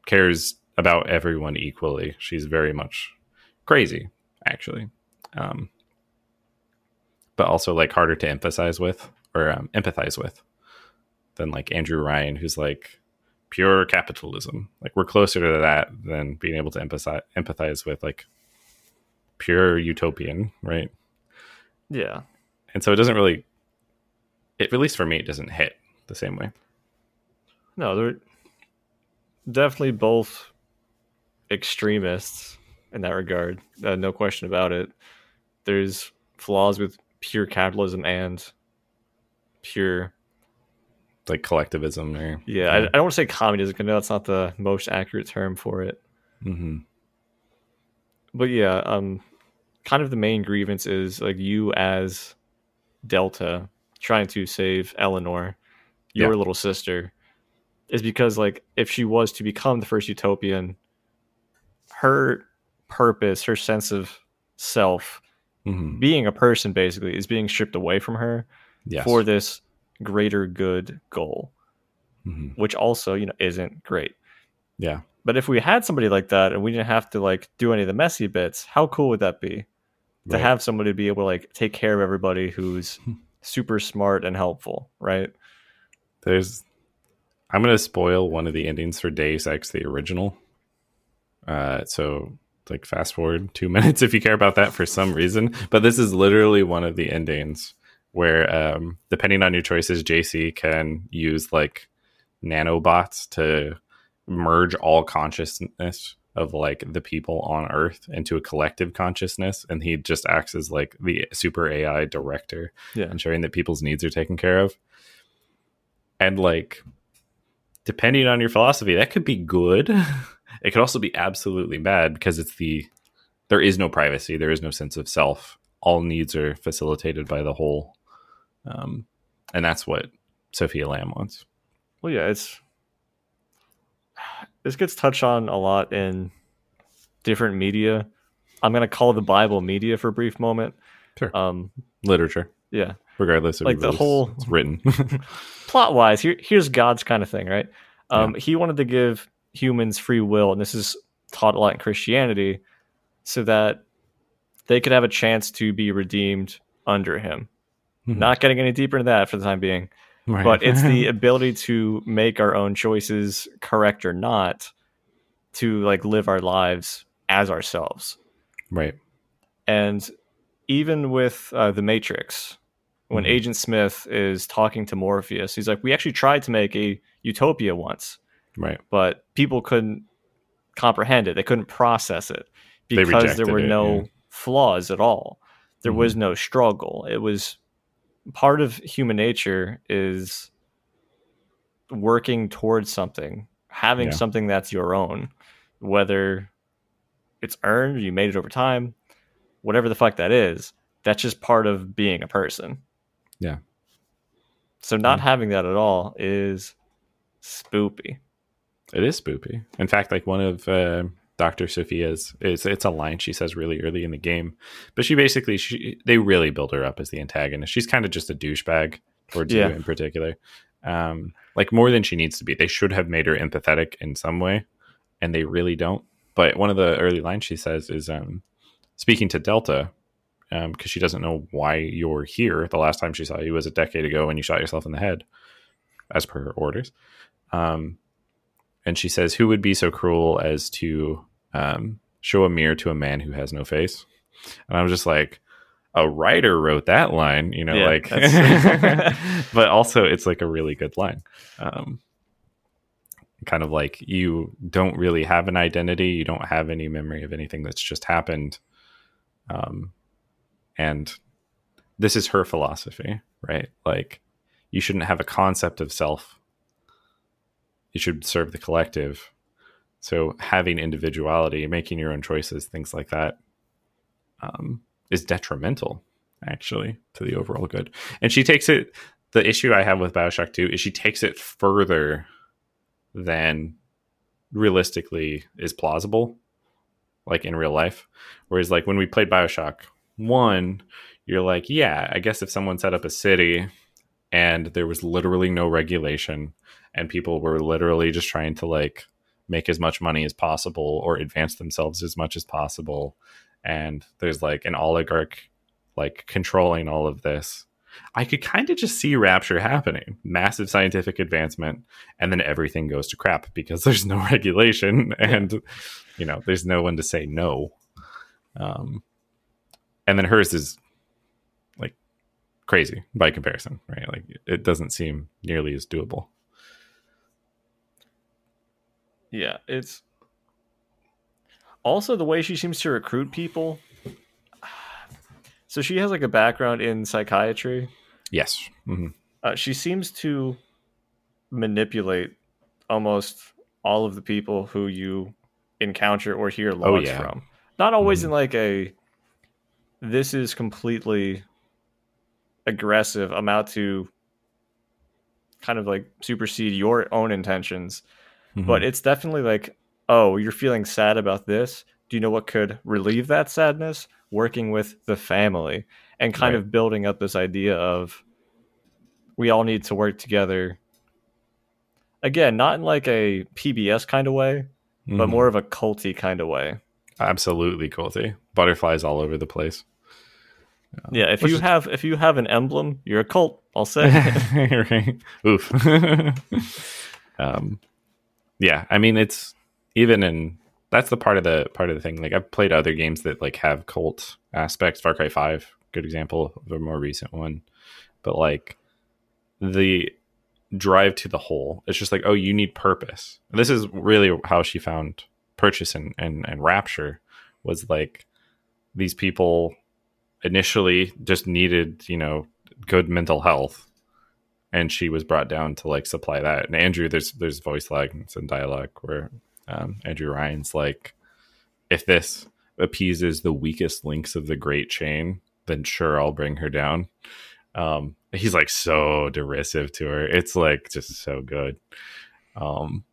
cares about everyone equally. She's very much crazy, actually. Um, but also like harder to emphasize with or um, empathize with than like Andrew Ryan, who's like pure capitalism. Like we're closer to that than being able to empathize empathize with like pure utopian, right? Yeah. And so it doesn't really, it, at least for me, it doesn't hit the same way. No, they're definitely both extremists in that regard. Uh, no question about it. There's flaws with pure capitalism and pure like collectivism or yeah, I, I don't want to say communism because that's not the most accurate term for it. hmm But yeah, um, kind of the main grievance is like you as Delta trying to save Eleanor, your Yeah. little sister, is because like if she was to become the first utopian, her purpose, her sense of self, hmm being a person basically, is being stripped away from her yes. for this greater good goal, hmm which also you know isn't great. yeah, But if we had somebody like that and we didn't have to like do any of the messy bits, how cool would that be? To have somebody be able to like take care of everybody who's super smart and helpful, right? There's, I'm gonna spoil one of the endings for Deus Ex, the original. Uh, so like fast forward two minutes if you care about that for some reason. But this is literally one of the endings where, um, depending on your choices, JC can use like nanobots to merge all consciousness of like the people on Earth into a collective consciousness, and he just acts as like the super AI director Yeah. ensuring that people's needs are taken care of. And like, depending on your philosophy, that could be good. It could also be absolutely bad because it's the there is no privacy, there is no sense of self. All needs are facilitated by the whole, um, and that's what Sophia Lamb wants. Well, yeah, it's this gets touched on a lot in different media. I'm gonna call the Bible media for a brief moment. Sure. Um, Literature, yeah, regardless of Like the whole- it's written. plot wise, here here's God's kind of thing, right? Um, He wanted to give humans free will, and this is taught a lot in Christianity, so that they could have a chance to be redeemed under Him. Mhm. Not getting any deeper into that for the time being, Right. but it's the ability to make our own choices, correct or not, to like live our lives as ourselves. right. And even with uh, the Matrix, when Mhm. Agent Smith is talking to Morpheus, he's like, "We actually tried to make a utopia once, Right. but people couldn't comprehend it. They couldn't process it because there were it, no yeah. flaws at all. There Mhm. was no struggle. It was part of human nature is working towards something, having Yeah. something that's your own, whether it's earned, you made it over time, whatever the fuck that is. That's just part of being a person. Yeah. So not Yeah. having that at all is spoopy. It is spoopy. In fact, like one of uh, Dr. Sophia's, it's it's a line she says really early in the game, but she basically she they really build her up as the antagonist. She's kind of just a douchebag towards Yeah. you in particular, um, like more than she needs to be. They should have made her empathetic in some way, and they really don't. But one of the early lines she says is um, speaking to Delta. Because she doesn't know why you're here. The last time she saw you was a decade ago when you shot yourself in the head, as per her orders. Um, and she says, "Who would be so cruel as to um, show a mirror to a man who has no face?" And I was just like, "A writer wrote that line, you know, Yeah, like." but also, it's like a really good line. Um, kind of like you don't really have an identity, you don't have any memory of anything that's just happened, um, and this is her philosophy, right? Like, you shouldn't have a concept of self you should serve the collective. So having individuality, making your own choices, things like that, um, is detrimental actually to the overall good. And she takes it. The issue I have with Bioshock Two is she takes it further than realistically is plausible, like in real life. Whereas, like when we played Bioshock One, you're like, yeah, I guess if someone set up a city and there was literally no regulation and people were literally just trying to like make as much money as possible or advance themselves as much as possible and there's like an oligarch like controlling all of this. I could kind of just see rapture happening, massive scientific advancement, and then everything goes to crap because there's no regulation and you know there's no one to say no. Um, and then hers is like crazy by comparison, right? Like it doesn't seem nearly as doable. Yeah, it's also the way she seems to recruit people. So she has like a background in psychiatry. Yes. hmm Uh, she seems to manipulate almost all of the people who you encounter or hear logs yeah. from. Not always Mhm. in like a this is completely aggressive amount to kind of like supersede your own intentions but it's definitely like oh you're feeling sad about this do you know what could relieve that sadness working with the family and kind Right. of building up this idea of we all need to work together again not in like a pbs kind of way but Mhm. more of a culty kind of way absolutely culty. Butterflies all over the place. yeah if Which you is- have if you have an emblem you're a cult i'll say right. Oof. um, yeah, I mean it's even in that's the part of the part of the thing. Like I've played other games that like have cult aspects. Far Cry Five, good example of a more recent one. But like the drive to the whole, it's just like oh, you need purpose. And this is really how she found purchase and and, and rapture was like these people initially just needed you know good mental health and she was brought down to like supply that. And andrew there's there's voice lag and dialogue where um, andrew ryan's like if this appeases the weakest links of the great chain then sure i'll bring her down. Um he's like so derisive to her. It's like just so good. Um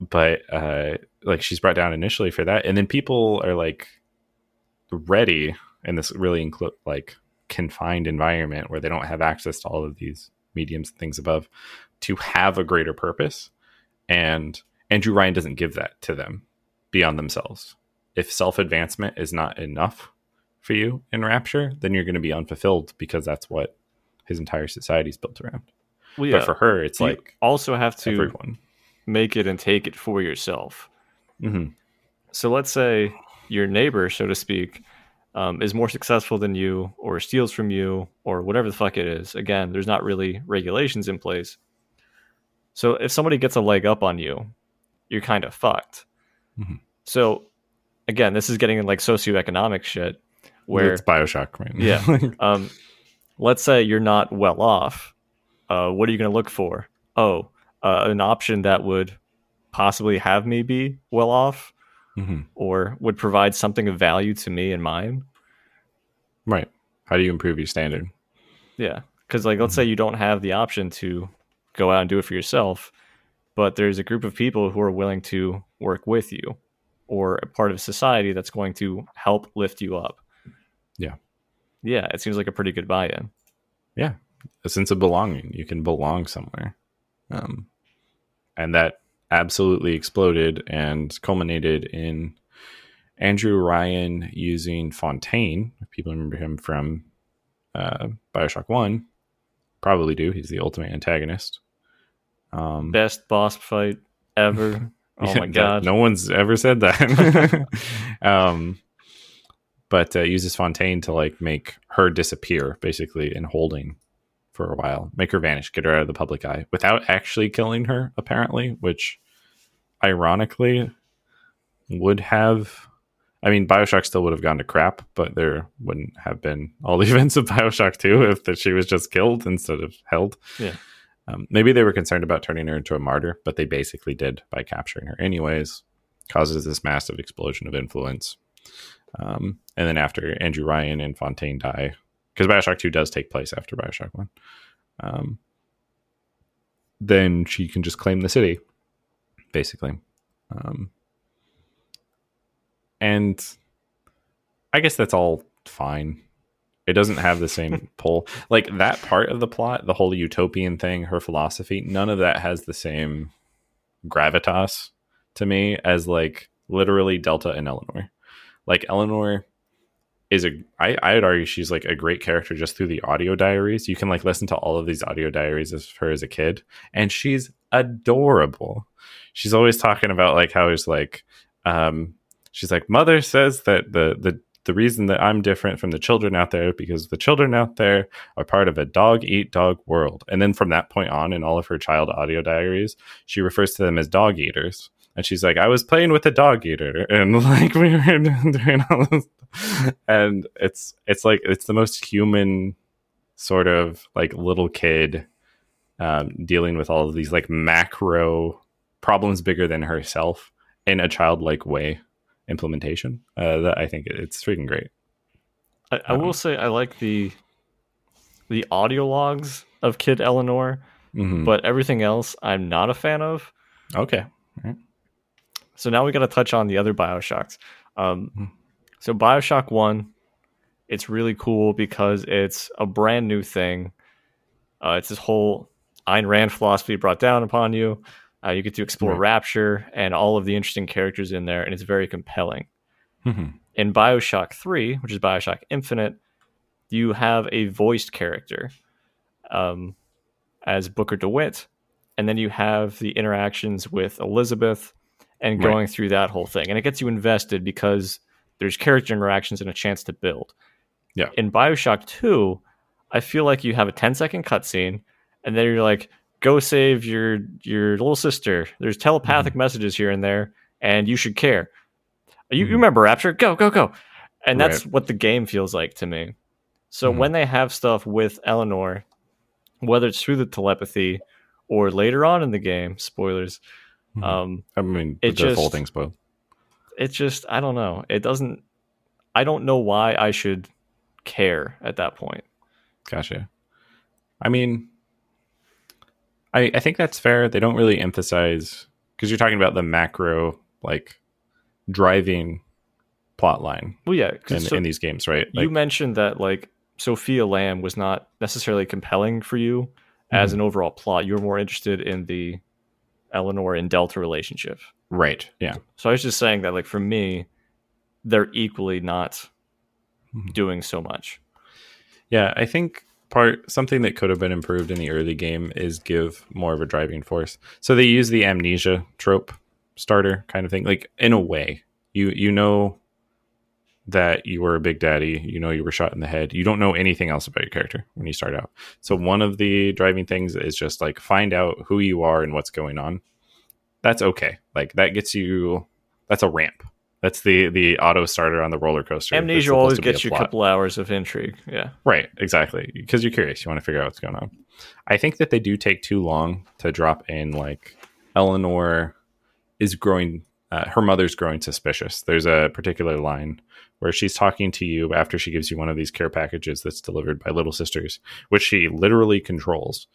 but uh like she's brought down initially for that and then people are like ready in this really inclu- like confined environment where they don't have access to all of these mediums and things above to have a greater purpose. And andrew ryan doesn't give that to them beyond themselves. If self-advancement is not enough for you in rapture then you're going to be unfulfilled because that's what his entire society is built around. Well, yeah. but for her it's you like also have to everyone. make it and take it for yourself. Hmm So let's say your neighbor, so to speak, um, is more successful than you, or steals from you, or whatever the fuck it is. Again, there's not really regulations in place. So if somebody gets a leg up on you, you're kind of fucked. Mhm. So again, this is getting in like socioeconomic shit where it's bioshock right now. Yeah. um, let's say you're not well off. Uh, what are you going to look for? Oh, uh, an option that would possibly have me be well off Mhm. or would provide something of value to me and mine. right how do you improve your standard Yeah. Because, like, let's say you don't have the option to go out and do it for yourself, but there's a group of people who are willing to work with you or a part of society that's going to help lift you up. Yeah. Yeah. It seems like a pretty good buy in. yeah a sense of belonging you can belong somewhere um, and that absolutely exploded and culminated in andrew ryan using fontaine if people remember him from uh, bioshock 1 probably do he's the ultimate antagonist um, Best boss fight ever. Oh my god. no one's ever said that. um, but uh, uses Fontaine to like make her disappear, basically, in holding for a while, make her vanish, get her out of the public eye, without actually killing her, apparently. Which, ironically, would have. I mean, Bioshock still would have gone to crap, but there wouldn't have been all the events of Bioshock 2 if that she was just killed instead of held. Yeah. Um, maybe they were concerned about turning her into a martyr, but they basically did by capturing her, anyways. Causes this massive explosion of influence. Um, and then after Andrew Ryan and Fontaine die, because Bioshock 2 does take place after Bioshock 1, um, then she can just claim the city, basically. Um, and I guess that's all fine. It doesn't have the same pull. Like that part of the plot, the whole utopian thing, her philosophy, none of that has the same gravitas to me as like literally Delta and Eleanor. Like Eleanor is a I I'd argue she's like a great character just through the audio diaries. You can like listen to all of these audio diaries of her as a kid, and she's adorable. She's always talking about like how it's like um she's like mother says that the the the reason that I'm different from the children out there because the children out there are part of a dog eat dog world. And then from that point on in all of her child audio diaries, she refers to them as dog eaters. And she's like, I was playing with a dog eater and like we were doing all this. And it's it's like it's the most human sort of like little kid um, dealing with all of these like macro problems bigger than herself in a childlike way implementation. Uh, that I think it's freaking great. I, I will say I like the the audio logs of Kid Eleanor, Mhm. but everything else I'm not a fan of. Okay. So now we got to touch on the other Bioshocks. Um, Hmm. so Bioshock One, it's really cool because it's a brand new thing. Uh, it's this whole Ayn Rand philosophy brought down upon you. Uh, you get to explore Right. Rapture and all of the interesting characters in there, and it's very compelling. Mhm. In Bioshock 3, which is Bioshock Infinite, you have a voiced character um, as Booker DeWitt, and then you have the interactions with Elizabeth and Right. going through that whole thing. And it gets you invested because there's character interactions and a chance to build. Yeah. In Bioshock 2, I feel like you have a 10 second cutscene, and then you're like, go save your your little sister. There's telepathic messages here and there, and you should care. You, Mhm. you remember Rapture? Go, go, go. And that's what the game feels like to me. So Mhm. when they have stuff with Eleanor, whether it's through the telepathy or later on in the game, spoilers, Mhm. um, I mean, it just- thing spoiled. it just I don't know. It doesn't. I don't know why I should care at that point. Gotcha. I mean, I I think that's fair. They don't really emphasize because you're talking about the macro like driving plot line Well, yeah, in, so in these games, right? you mentioned that like Sophia Lamb was not necessarily compelling for you as Mhm. an overall plot. You were more interested in the Eleanor and Delta relationship. right. Yeah. So I was just saying that, like, for me, they're equally not Mhm. doing so much. Yeah, I think part something that could have been improved in the early game is give more of a driving force. So they use the amnesia trope starter kind of thing. Like in a way, you you know that you were a big daddy, you know you were shot in the head. You don't know anything else about your character when you start out. So one of the driving things is just like find out who you are and what's going on. That's okay. Like that gets you that's a ramp. That's the the auto starter on the roller coaster. Amnesia always be a gets you a couple hours of intrigue. Yeah. Right, exactly. Because you're curious, you want to figure out what's going on. I think that they do take too long to drop in. Like Eleanor is growing, uh, her mother's growing suspicious. There's a particular line where she's talking to you after she gives you one of these care packages that's delivered by Little Sisters, which she literally controls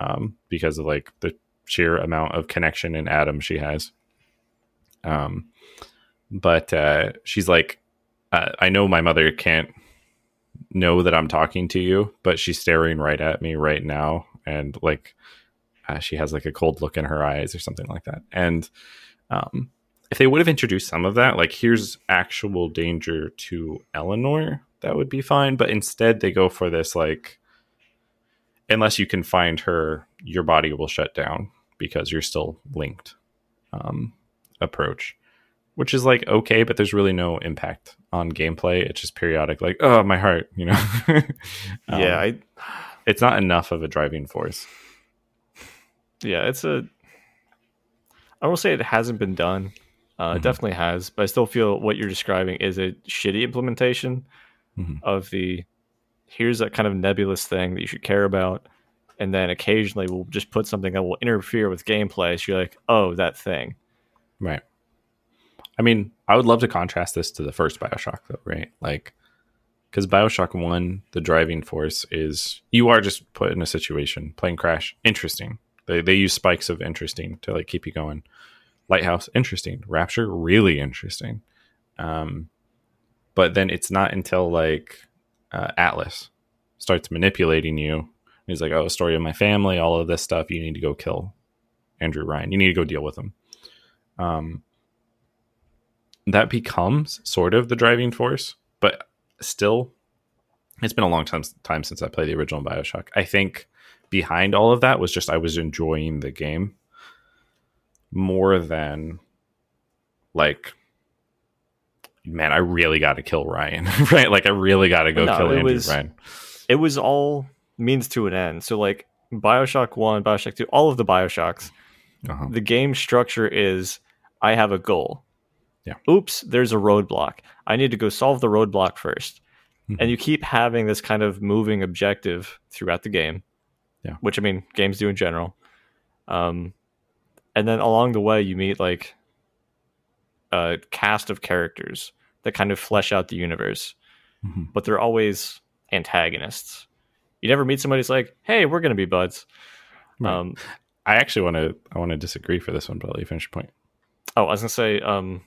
um, because of like the sheer amount of connection and Adam she has. Um, but uh, she's like, uh, I know my mother can't know that I'm talking to you, but she's staring right at me right now, and like uh, she has like a cold look in her eyes or something like that. And um, if they would have introduced some of that, like here's actual danger to Eleanor, that would be fine. But instead, they go for this like, unless you can find her, your body will shut down because you're still linked um, approach which is like okay, but there's really no impact on gameplay. It's just periodic, like oh my heart, you know. Um, yeah. I, it's not enough of a driving force. yeah. It's a. I will say it hasn't been done. Uh, It Mhm. definitely has, but I still feel what you're describing is a shitty implementation Mhm. of the. Here's a kind of nebulous thing that you should care about, and then occasionally we'll just put something that will interfere with gameplay. So you're like, oh, that thing. Right. I mean, I would love to contrast this to the first Bioshock, though, right? Like, because Bioshock One, the driving force is you are just put in a situation, plane crash, interesting. They they use spikes of interesting to like keep you going. Lighthouse, interesting. Rapture, really interesting. Um, but then it's not until like uh, Atlas starts manipulating you. He's like, "Oh, story of my family, all of this stuff. You need to go kill Andrew Ryan. You need to go deal with him." Um, that becomes sort of the driving force, but still, it's been a long time time since I played the original Bioshock. I think behind all of that was just I was enjoying the game more than like man, I really got to kill Ryan, right? Like I really got to go No, kill Andrew was- Ryan. it was all means to an end. So like Bioshock One, Bioshock Two, all of the Bioshocks, Uh-huh. the game structure is I have a goal. Yeah. Oops, there's a roadblock. I need to go solve the roadblock 1st Mhm. And you keep having this kind of moving objective throughout the game. Yeah. Which I mean, games do in general. Um, and then along the way, you meet like a cast of characters that kind of flesh out the universe, Mhm. but they're always antagonists. You never meet somebody who's like, "Hey, we're gonna be buds." Right. Um, I actually want to I want to disagree for this one, but I'll let you finish your point. Oh, I was gonna say, um,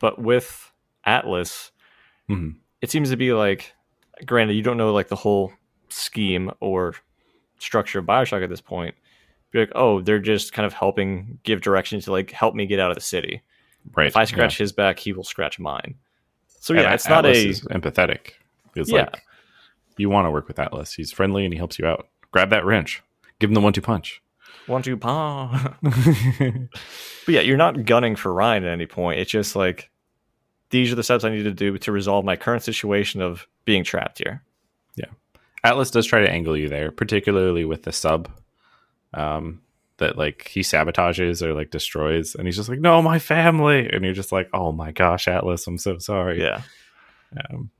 but with Atlas, Mhm. it seems to be like, granted, you don't know like the whole scheme or structure of Bioshock at this point. Be like, oh, they're just kind of helping give direction to like help me get out of the city. Right. If I scratch his back, he will scratch mine. So Yeah. yeah, And it's not Atlas a is empathetic. It's Yeah. like you want to work with Atlas. He's friendly and he helps you out. Grab that wrench. Give him the one two punch. one two paw. but yeah, you're not gunning for Ryan at any point. It's just like these are the steps I need to do to resolve my current situation of being trapped here. Yeah. Atlas does try to angle you there, particularly with the sub um, that like he sabotages or like destroys, and he's just like, "No, my family," and you're just like, "Oh my gosh, Atlas, I'm so sorry." Yeah. Um,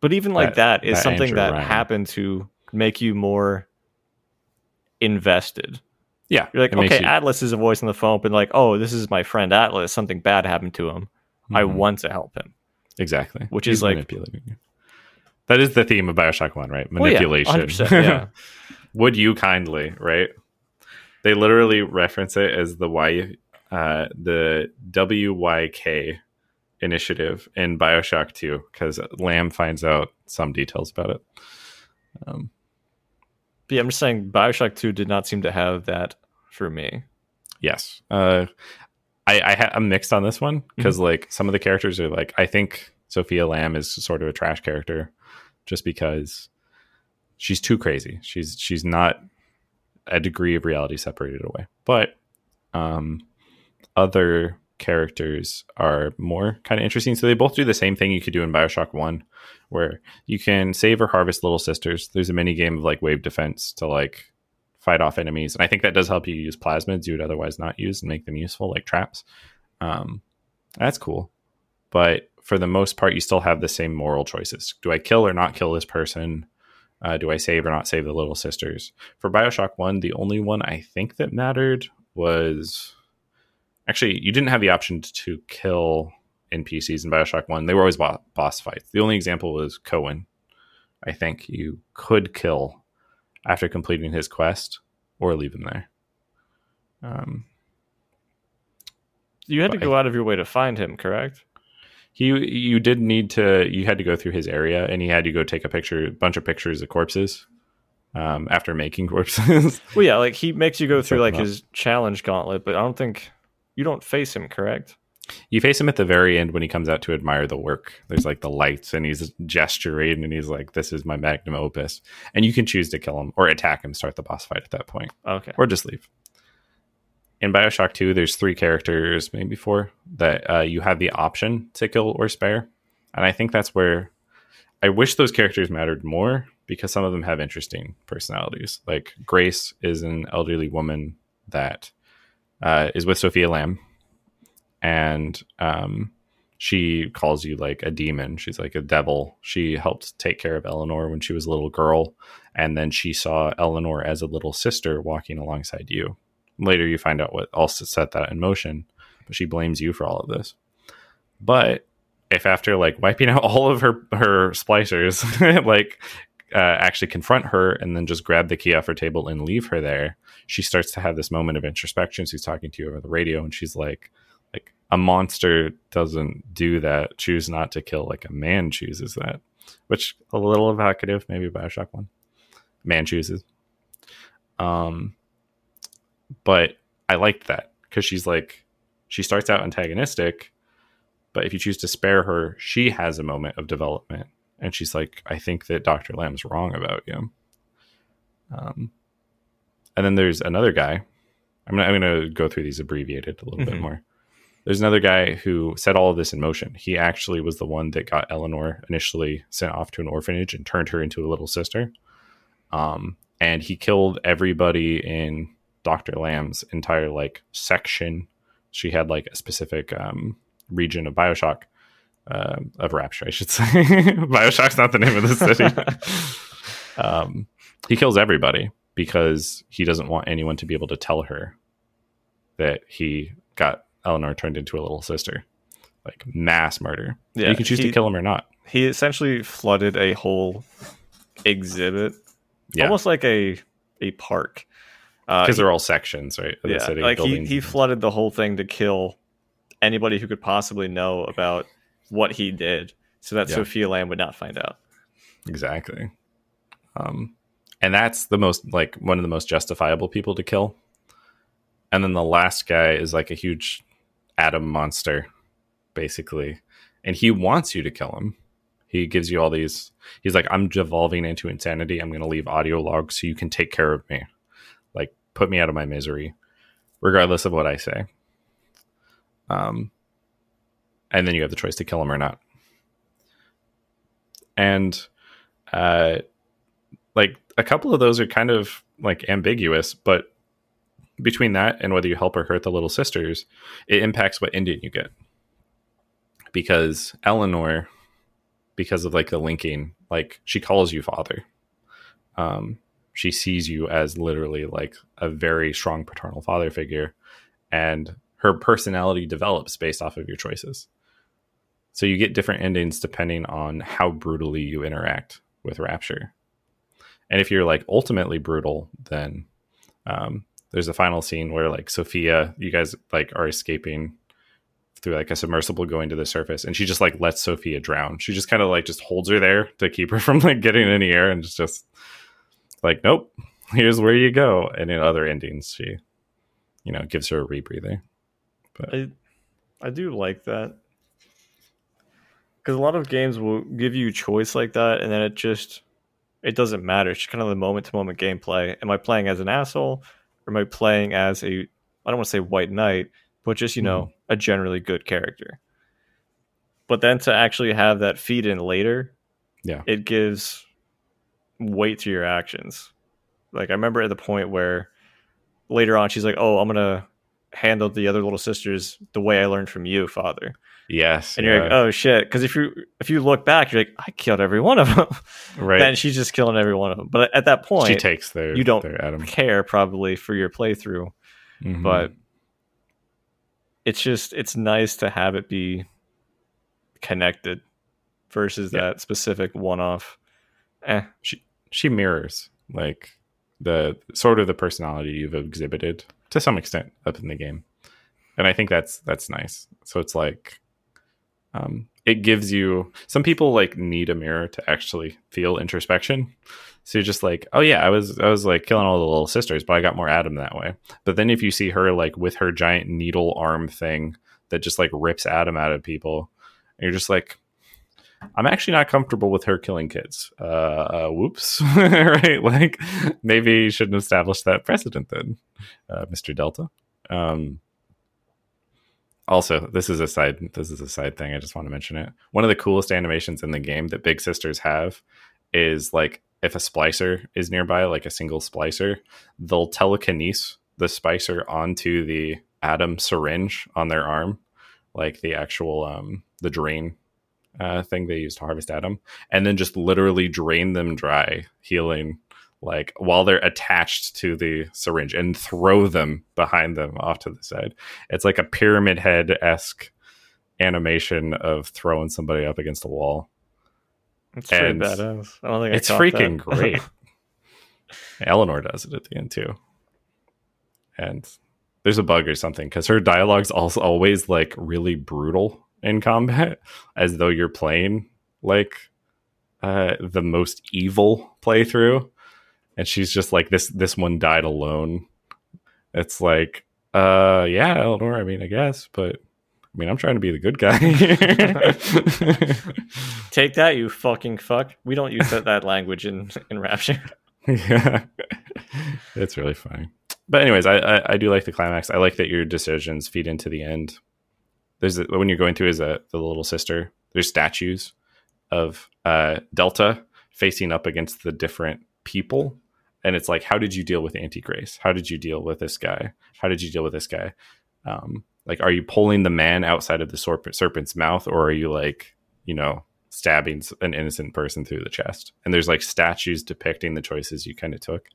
But even like That- that is that something Andrew that Ryan. happened to make you more invested. yeah. You're like, okay, you- Atlas is a voice on the phone, but like, oh, this is my friend Atlas. Something bad happened to him. I Mhm. want to help him. exactly, which He's is, like- manipulating you. That is the theme of Bioshock One, right? Well, yeah, Manipulation. 100%, yeah. Would you kindly, right? They literally reference it as the Y, uh, the WYK initiative in Bioshock Two because Lamb finds out some details about it. Um, But yeah, I'm just saying, Bioshock Two did not seem to have that for me. yes, uh, I, I ha- I'm mixed on this one because like some of the characters are like I think Sophia Lamb is sort of a trash character just because she's too crazy. She's she's not a degree of reality separated away. But um, other characters are more kind of interesting. So they both do the same thing you could do in Bioshock One, where you can save or harvest little sisters. There's a mini game of like wave defense to like fight off enemies, and I think that does help you use plasmids you would otherwise not use and make them useful, like traps. Um, that's cool, but for the most part, you still have the same moral choices. Do I kill or not kill this person? Uh, do I save or not save the little sisters? For Bioshock 1, the only one I think that mattered was actually, you didn't have the option to kill NPCs in Bioshock 1. They were always bo- boss fights. The only example was Cohen. I think you could kill after completing his quest or leave him there. Um, You had to go out of your way to find him, correct? He you did need to you had to go through his area and he had to go take a picture a bunch of pictures of corpses um, after making corpses. Well, yeah, like he makes you go through like his challenge gauntlet, but I don't think you don't face him, correct? you face him at the very end when he comes out to admire the work. There's like the lights and he's gesturing and he's like this is my magnum opus. And you can choose to kill him or attack him start the boss fight at that point. Okay. or just leave in bioshock 2 there's three characters maybe four that uh, you have the option to kill or spare. And i think that's where i wish those characters mattered more because some of them have interesting personalities. Like grace is an elderly woman that uh, is with sophia lamb and um, she calls you like a demon. She's like a devil. She helped take care of eleanor when she was a little girl. And then she saw eleanor as a little sister walking alongside you later you find out what also set that in motion but she blames you for all of this. But if after like wiping out all of her her splicers like uh, actually confront her and then just grab the key off her table and leave her there she starts to have this moment of introspection. She's talking to you over the radio and she's like like a monster doesn't do that. Choose not to kill. Like a man chooses that which a little evocative maybe bioshock one. Man chooses. Um but I liked that because she's like, she starts out antagonistic, but if you choose to spare her, she has a moment of development and she's like, I think that Dr. Lamb's wrong about you. Um, and then there's another guy. I'm gonna, I'm gonna go through these abbreviated a little bit Mhm. more. There's another guy who set all of this in motion. He actually was the one that got Eleanor initially sent off to an orphanage and turned her into a little sister. Um, and he killed everybody in Dr. Lamb's entire like section. She had like a specific um, region of Bioshock um of Rapture, I should say. Bioshock's not the name of the city. um, he kills everybody because he doesn't want anyone to be able to tell her that he got Eleanor turned into a little sister. Like mass murder. Yeah, you can choose he- to kill him or not. he essentially flooded a whole exhibit, Yeah, almost like a a park. Uh, because he- they're all sections, right? yeah, like he, he flooded the whole thing to kill anybody who could possibly know about what he did, so that Yeah. Sophia Lamb would not find out. Exactly. Um, and that's the most like one of the most justifiable people to kill. And then the last guy is like a huge Adam monster, basically. And he wants you to kill him. He gives you all these. He's like, I'm devolving into insanity. I'm going to leave audio logs so you can take care of me. Put me out of my misery, regardless of what I say. Um, and then you have the choice to kill him or not. And uh like a couple of those are kind of like ambiguous but between that and whether you help or hurt the little sisters it impacts what ending you get because eleanor because of like the linking like she calls you father um she sees you as literally like a very strong paternal father figure and her personality develops based off of your choices so you get different endings depending on how brutally you interact with Rapture. And if you're like ultimately brutal, then um, there's a final scene where like Sophia, you guys like are escaping through like a submersible going to the surface, and she just like lets Sophia drown. She just kind of like just holds her there to keep her from like getting in the air, and just just like nope, here's where you go. And in other endings, she you know gives her a rebreather. I I do like that because a lot of games will give you choice like that, and then it just it doesn't matter. It's just kind of the moment to moment gameplay. Am I playing as an asshole, or am I playing as a I don't want to say white knight, but just you know hmm. a generally good character. But then to actually have that feed in later, Yeah. it gives weight to your actions. Like I remember at the point where later on she's like, "Oh, I'm gonna handle the other little sisters the way I learned from you, father." Yes, And you're like, "Oh shit!" Because if you if you look back, you're like, "I killed every one of them." right. and she's just killing every one of them. But at that point, she takes their you don't their Adam. care probably for your playthrough. Mhm. But it's just it's nice to have it be connected versus Yeah. that specific one off. Eh, she mirrors like the sort of the personality you've exhibited to some extent up in the game. And i think that's that's nice. So it's like um it gives you some people like need a mirror to actually feel introspection. So you're just like oh yeah i was i was like killing all the little sisters but i got more adam that way. But then if you see her like with her giant needle arm thing that just like rips adam out of people and you're just like I'm actually not comfortable with her killing kids. Uh, uh whoops. right? Like maybe you shouldn't establish that precedent then, uh, Mr. Delta. Um, also, this is a side. This is a side thing. I just want to mention it. One of the coolest animations in the game that Big Sisters have is like if a splicer is nearby, like a single splicer, they'll telekinese the splicer onto the Adam syringe on their arm, like the actual um the drain uh, thing they use to harvest Adam, and then just literally drain them dry, healing like while they're attached to the syringe and throw them behind them off to the side. It's like a pyramid head esque animation of throwing somebody up against a wall. it's pretty badass. I don't think I It's freaking great. Eleanor does it at the end too. And there's a bug or something because her dialogue's also always like really brutal in combat, as though you're playing like uh, the most evil playthrough. And she's just like this. This one died alone. It's like, uh, yeah, Eleanor. I mean, I guess, but I mean, I'm trying to be the good guy. Take that, you fucking fuck. We don't use that, that language in in Rapture. yeah, it's really funny. But anyways, I, I, I do like the climax. I like that your decisions feed into the end. There's a, when you're going through is a the little sister. There's statues of uh, Delta facing up against the different people, and it's like, how did you deal with Auntie Grace? How did you deal with this guy? How did you deal with this guy? Um, like, are you pulling the man outside of the serp- serpent's mouth, or are you like, you know, stabbing an innocent person through the chest? And there's like statues depicting the choices you kind of took.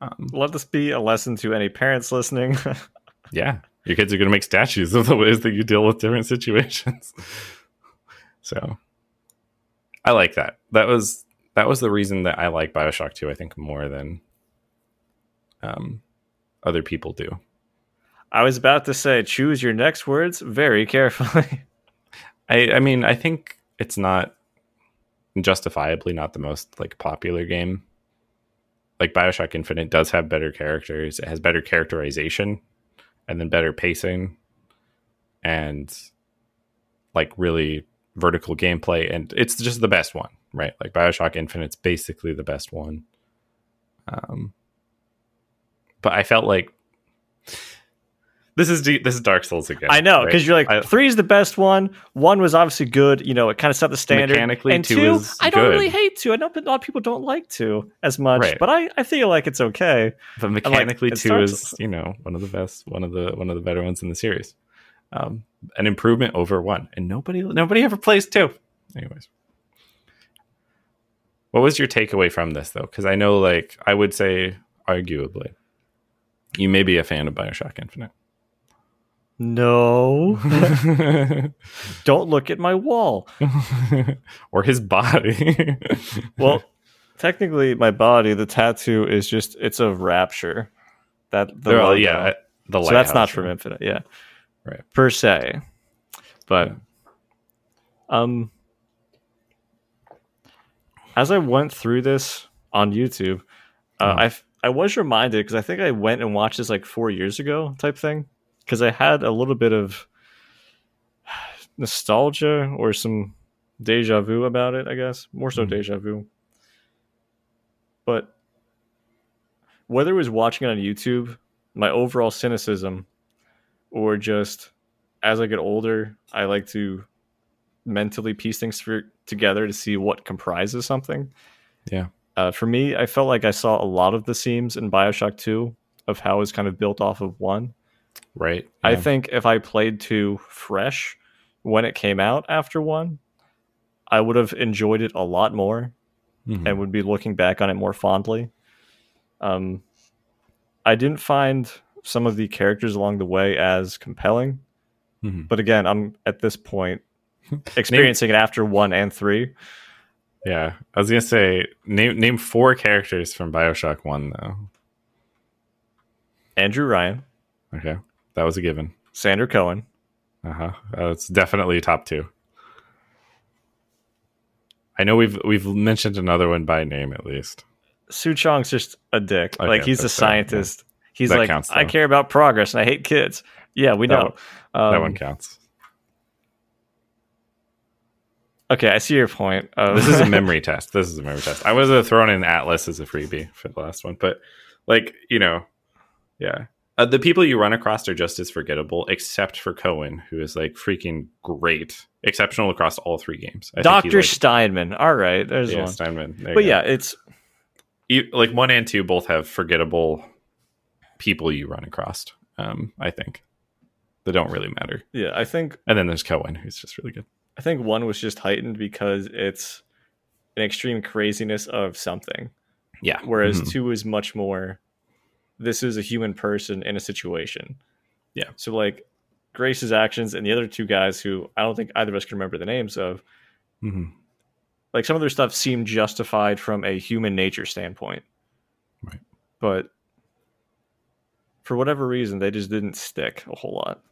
Um, Let this be a lesson to any parents listening. yeah, your kids are going to make statues of the ways that you deal with different situations. so, I like that. That was that was the reason that I like Bioshock 2, I think, more than um, other people do. I was about to say, choose your next words very carefully. I, I mean, I think it's not justifiably not the most like popular game. Like Bioshock Infinite does have better characters. It has better characterization, and then better pacing, and like really vertical gameplay. And it's just the best one, right? Like Bioshock Infinite's basically the best one. Um, but I felt like this is this is Dark Souls again. I know right? because you're like three is the best one. One was obviously good. You know, it kind of set the standard. Mechanically, and two two, is I don't good. really hate two. I know a lot of people don't like two as much, Right. but I, I feel like it's okay. but mechanically it's two is you know one of the best one of the one of the better ones in the series um an improvement over one and nobody nobody ever plays two anyways what was your takeaway from this though because i know like i would say arguably you may be a fan of bioshock infinite No, don't look at my wall. or his body Well, technically, my body, the tattoo is just it's a rapture. That the well, yeah the so that's not from right? Infinite, yeah, Right. per se. But um, as I went through this on YouTube, uh, I I I was reminded because I think I went and watched this like four years ago, type thing, because I had a little bit of nostalgia or some deja vu about it. I guess more so Mhm. deja vu. But whether it was watching it on YouTube, my overall cynicism, or just as I get older, I like to mentally piece things for, together to see what comprises something. Yeah. Uh, for me, I felt like I saw a lot of the seams in Bioshock 2 of how it's kind of built off of one. Right I think if I played 2 fresh when it came out after 1, I would have enjoyed it a lot more Mhm. and would be looking back on it more fondly. Um, I didn't find some of the characters along the way as compelling, Mhm. but again, I'm at this point experiencing it after one and three. Yeah, I was gonna say name name four characters from Bioshock One though. Andrew Ryan, Okay, that was a given. Sander Cohen, Uh-huh. Uh It's definitely top two. I know we've we've mentioned another one by name at least. Suchong's just a dick. Okay, like he's a fair, yeah. scientist. He's That like, counts, I care about progress and I hate kids. Yeah, we That know. that Um, one counts. Okay, I see your point. This is a memory test. This is a memory test. I was uh, throwing in Atlas as a freebie for the last one, but like you know, yeah. Uh, the people you run across are just as forgettable, except for Cohen, who is like freaking great, exceptional across all three games. I Dr. like, Steinman. All right, there's yeah, one. Steinman. There But yeah, it's you, like one and two both have forgettable people you run across. Um, I think that don't really matter. yeah, I think And then there's Cohen, who's just really good. I think one was just heightened because it's an extreme craziness of something, Yeah. whereas Mhm. two is much more. This is a human person in a situation. Yeah. So like Grace's actions and the other two guys who I don't think either of us can remember the names of, Mhm. like some of their stuff seemed justified from a human nature standpoint. Right. But for whatever reason, they just didn't stick a whole lot.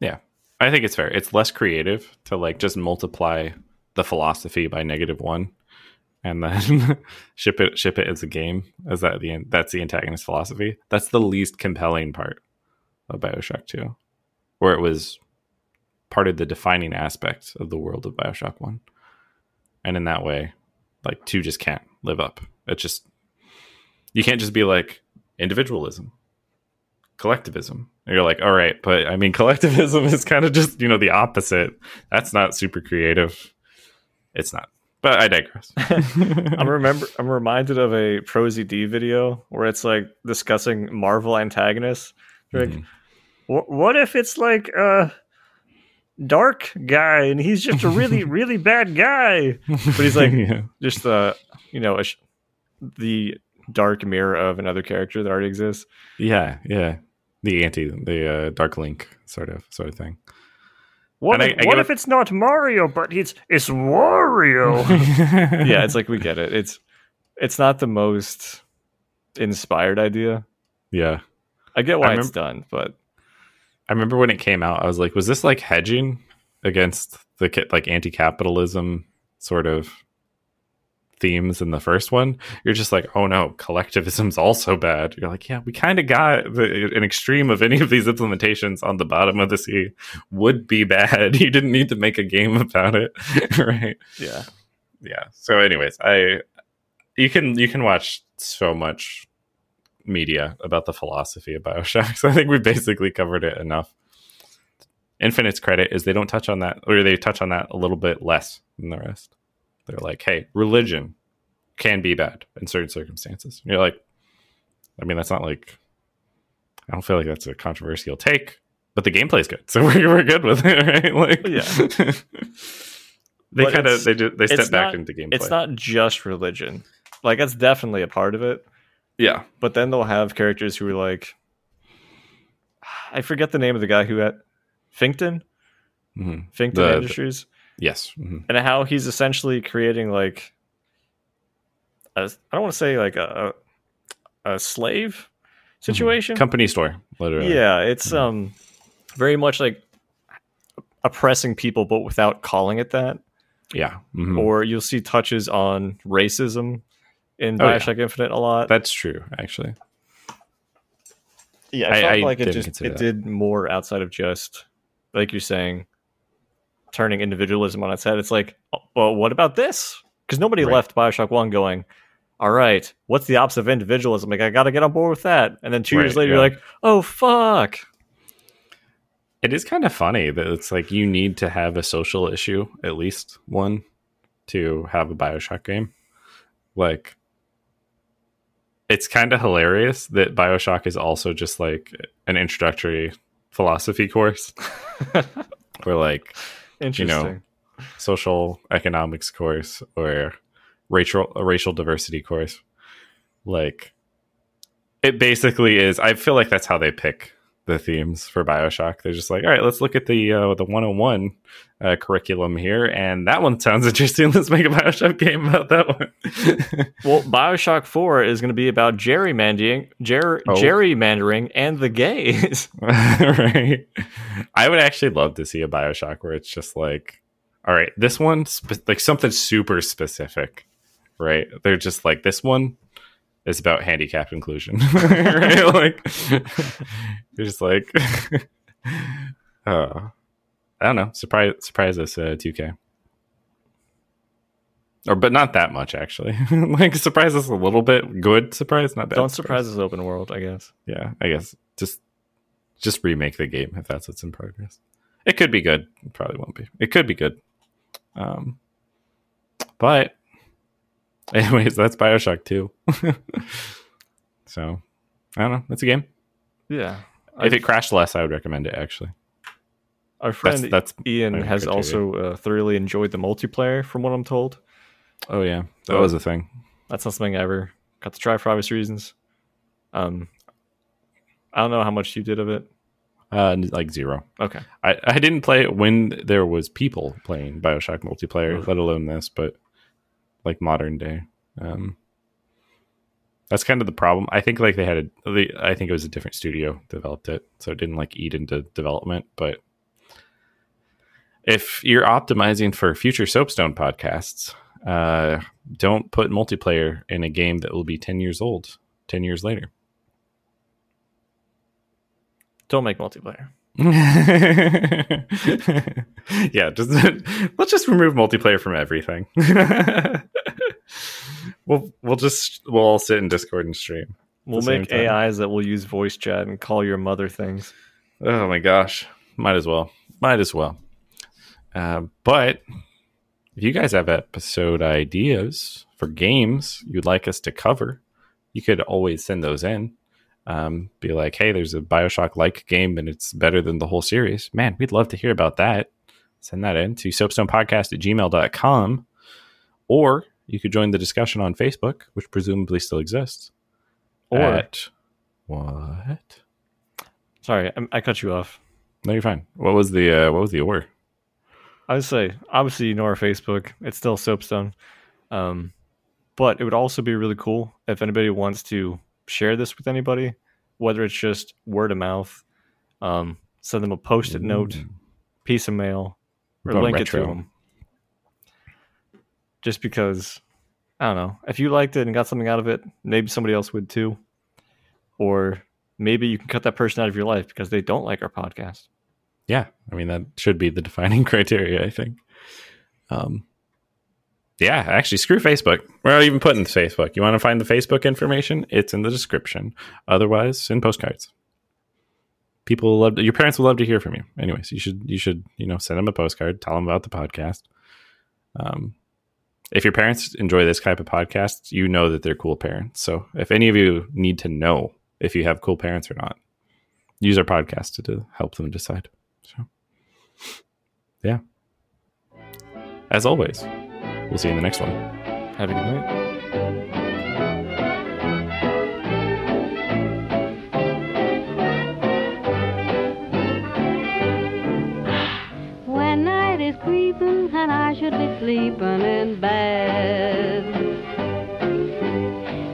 Yeah. I think it's fair. It's less creative to like just multiply the philosophy by negative one, and then ship it ship it as a game. is that the that's the antagonist philosophy. That's the least compelling part of Bioshock Two, where it was part of the defining aspect of the world of Bioshock One, and in that way, like two just can't live up. It just you can't just be like individualism, collectivism. And you're like, all right, but I mean, collectivism is kind of just you know the opposite. That's not super creative. It's not. But I digress. I'm remember I'm reminded of a ProZD video where it's like discussing Marvel antagonists. They're Like, Mhm. What if it's like a dark guy and he's just a really really bad guy, but he's like yeah. just the you know a sh- the dark mirror of another character that already exists. yeah, yeah, the anti, the uh, Dark Link sort of sort of thing. What, And I- if, I what get if it's not Mario, but it's it's Wario? yeah, it's like we get it. It's it's not the most inspired idea. yeah. I get why I it's done, but I remember when it came out, I was like, was this like hedging against the like anti-capitalism sort of themes in the first one? You're just like, oh no, collectivism's also bad. You're like, yeah, we kind of got the, an extreme of any of these implementations on the bottom of the sea would be bad. You didn't need to make a game about it, right? yeah. yeah so anyways i you can you can watch so much media about the philosophy of bioshock so i think we basically covered it enough infinite's credit is they don't touch on that or they touch on that a little bit less than the rest they're like hey religion can be bad in certain circumstances And you're like i mean that's not like i don't feel like that's a controversial take but the gameplay's good so we're, we're good with it right like Yeah. they kind of they do, they step back not- into gameplay It's not just religion. Like that's definitely a part of it. yeah But then they'll have characters who are like I forget the name of the guy who had Finkton? hmm Finkton The- Industries. Yes. mhm. and how he's essentially creating like a, I don't want to say like a a, a slave situation. Company store, literally. Yeah, it's Mhm. um very much like oppressing people, but without calling it that. Yeah. mhm. Or you'll see touches on racism in Oh, yeah. Infinite a lot. That's true, actually. yeah, I, I- felt I like it just it that. did more outside of just like you're saying, turning individualism on its head. It's like, oh, well, what about this? Because nobody Right. left Bioshock One going, all right, what's the opposite of individualism? Like, I got to get on board with that. And then two years later, yeah. you're like, oh fuck. It is kind of funny that it's like you need to have a social issue, at least one, to have a Bioshock game. Like, it's kind of hilarious that Bioshock is also just like an introductory philosophy course, or like Interesting. social economics course or racial a racial diversity course. Like it basically is I feel like that's how they pick the themes for BioShock. They're just like, all right, let's look at the uh, the 101 uh, curriculum here, and that one sounds interesting. Let's make a BioShock game about that one. Well, Bioshock Four is going to be about gerrymandering, ger- Oh. gerrymandering, and the gays. right? I would actually love to see a Bioshock where it's just like, all right, this one, spe- like something super specific, right? They're just like, this one is about handicap inclusion, right? Like, they're just like, uh, I don't know, surprise, surprise us, uh, 2K. Or, but not that much actually. like, surprise us a little bit. Good surprise, not bad. Don't surprise us, open world. I guess. yeah, I guess just just remake the game if that's what's in progress. It could be good. It probably won't be. It could be good. Um, but anyways, that's Bioshock Two. so I don't know. It's a game. Yeah. if it crashed less, I would recommend it. Actually, Our friend that's that's. Ian has criteria. also uh, thoroughly enjoyed the multiplayer, from what I'm told. Oh yeah, that So- was a thing. That's not something I ever got to try for obvious reasons. Um, I don't know how much you did of it. Uh, like zero. Okay. I, I didn't play it when there was people playing Bioshock multiplayer, Ugh. let alone this, but like modern day. Um, that's kind of the problem. I think like they had a, the, I think it was a different studio developed it, so it didn't like eat into development. But if you're optimizing for future Soapstone podcasts, uh, don't put multiplayer in a game that will be ten years old, ten years later. Don't make multiplayer. yeah, just let's just remove multiplayer from everything. we'll we'll just we'll all sit in Discord and stream. We'll make AIs that will use voice chat and call your mother things. Oh my gosh, might as well, might as well. Uh, but if you guys have episode ideas for games you'd like us to cover, you could always send those in. Um, be like, hey, there's a Bioshock like game and it's better than the whole series. Man, we'd love to hear about that. Send that in to soapstonepodcast at gmail.com. Or you could join the discussion on Facebook, which presumably still exists. Or at, what? sorry, I, I cut you off. No, you're fine. What was the uh, what was the or? I would say obviously you know our Facebook. It's still Soapstone. Um, but it would also be really cool if anybody wants to share this with anybody, whether it's just word of mouth, um, send them a post-it note, piece of mail, or link retro. it to them. Just because, I don't know, if you liked it and got something out of it, maybe somebody else would too. Or maybe you can cut that person out of your life because they don't like our podcast. Yeah, I mean that should be the defining criteria, I think. Um, yeah, actually, screw Facebook. We're not even putting Facebook. You want to find the Facebook information? It's in the description. Otherwise, in postcards. People love to, your parents will love to hear from you. Anyways, you should you should you know send them a postcard, tell them about the podcast. Um, if your parents enjoy this type of podcast, you know that they're cool parents. So if any of you need to know if you have cool parents or not, use our podcast to, to help them decide. So, yeah. As always, we'll see you in the next one. Have a good night. When night is creeping and I should be sleeping in bed.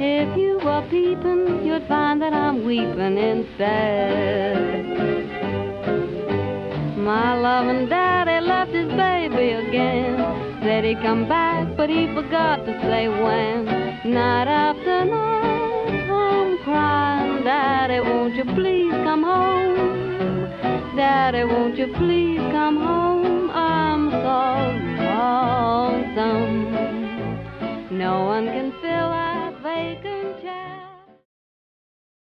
If you were peeping, you'd find that I'm weeping instead. My loving daddy left his baby again. Said he'd come back, but he forgot to say when. Night after night, I'm crying, Daddy, won't you please come home? Daddy, won't you please come home? I'm so lonesome. No one can fill that vacant.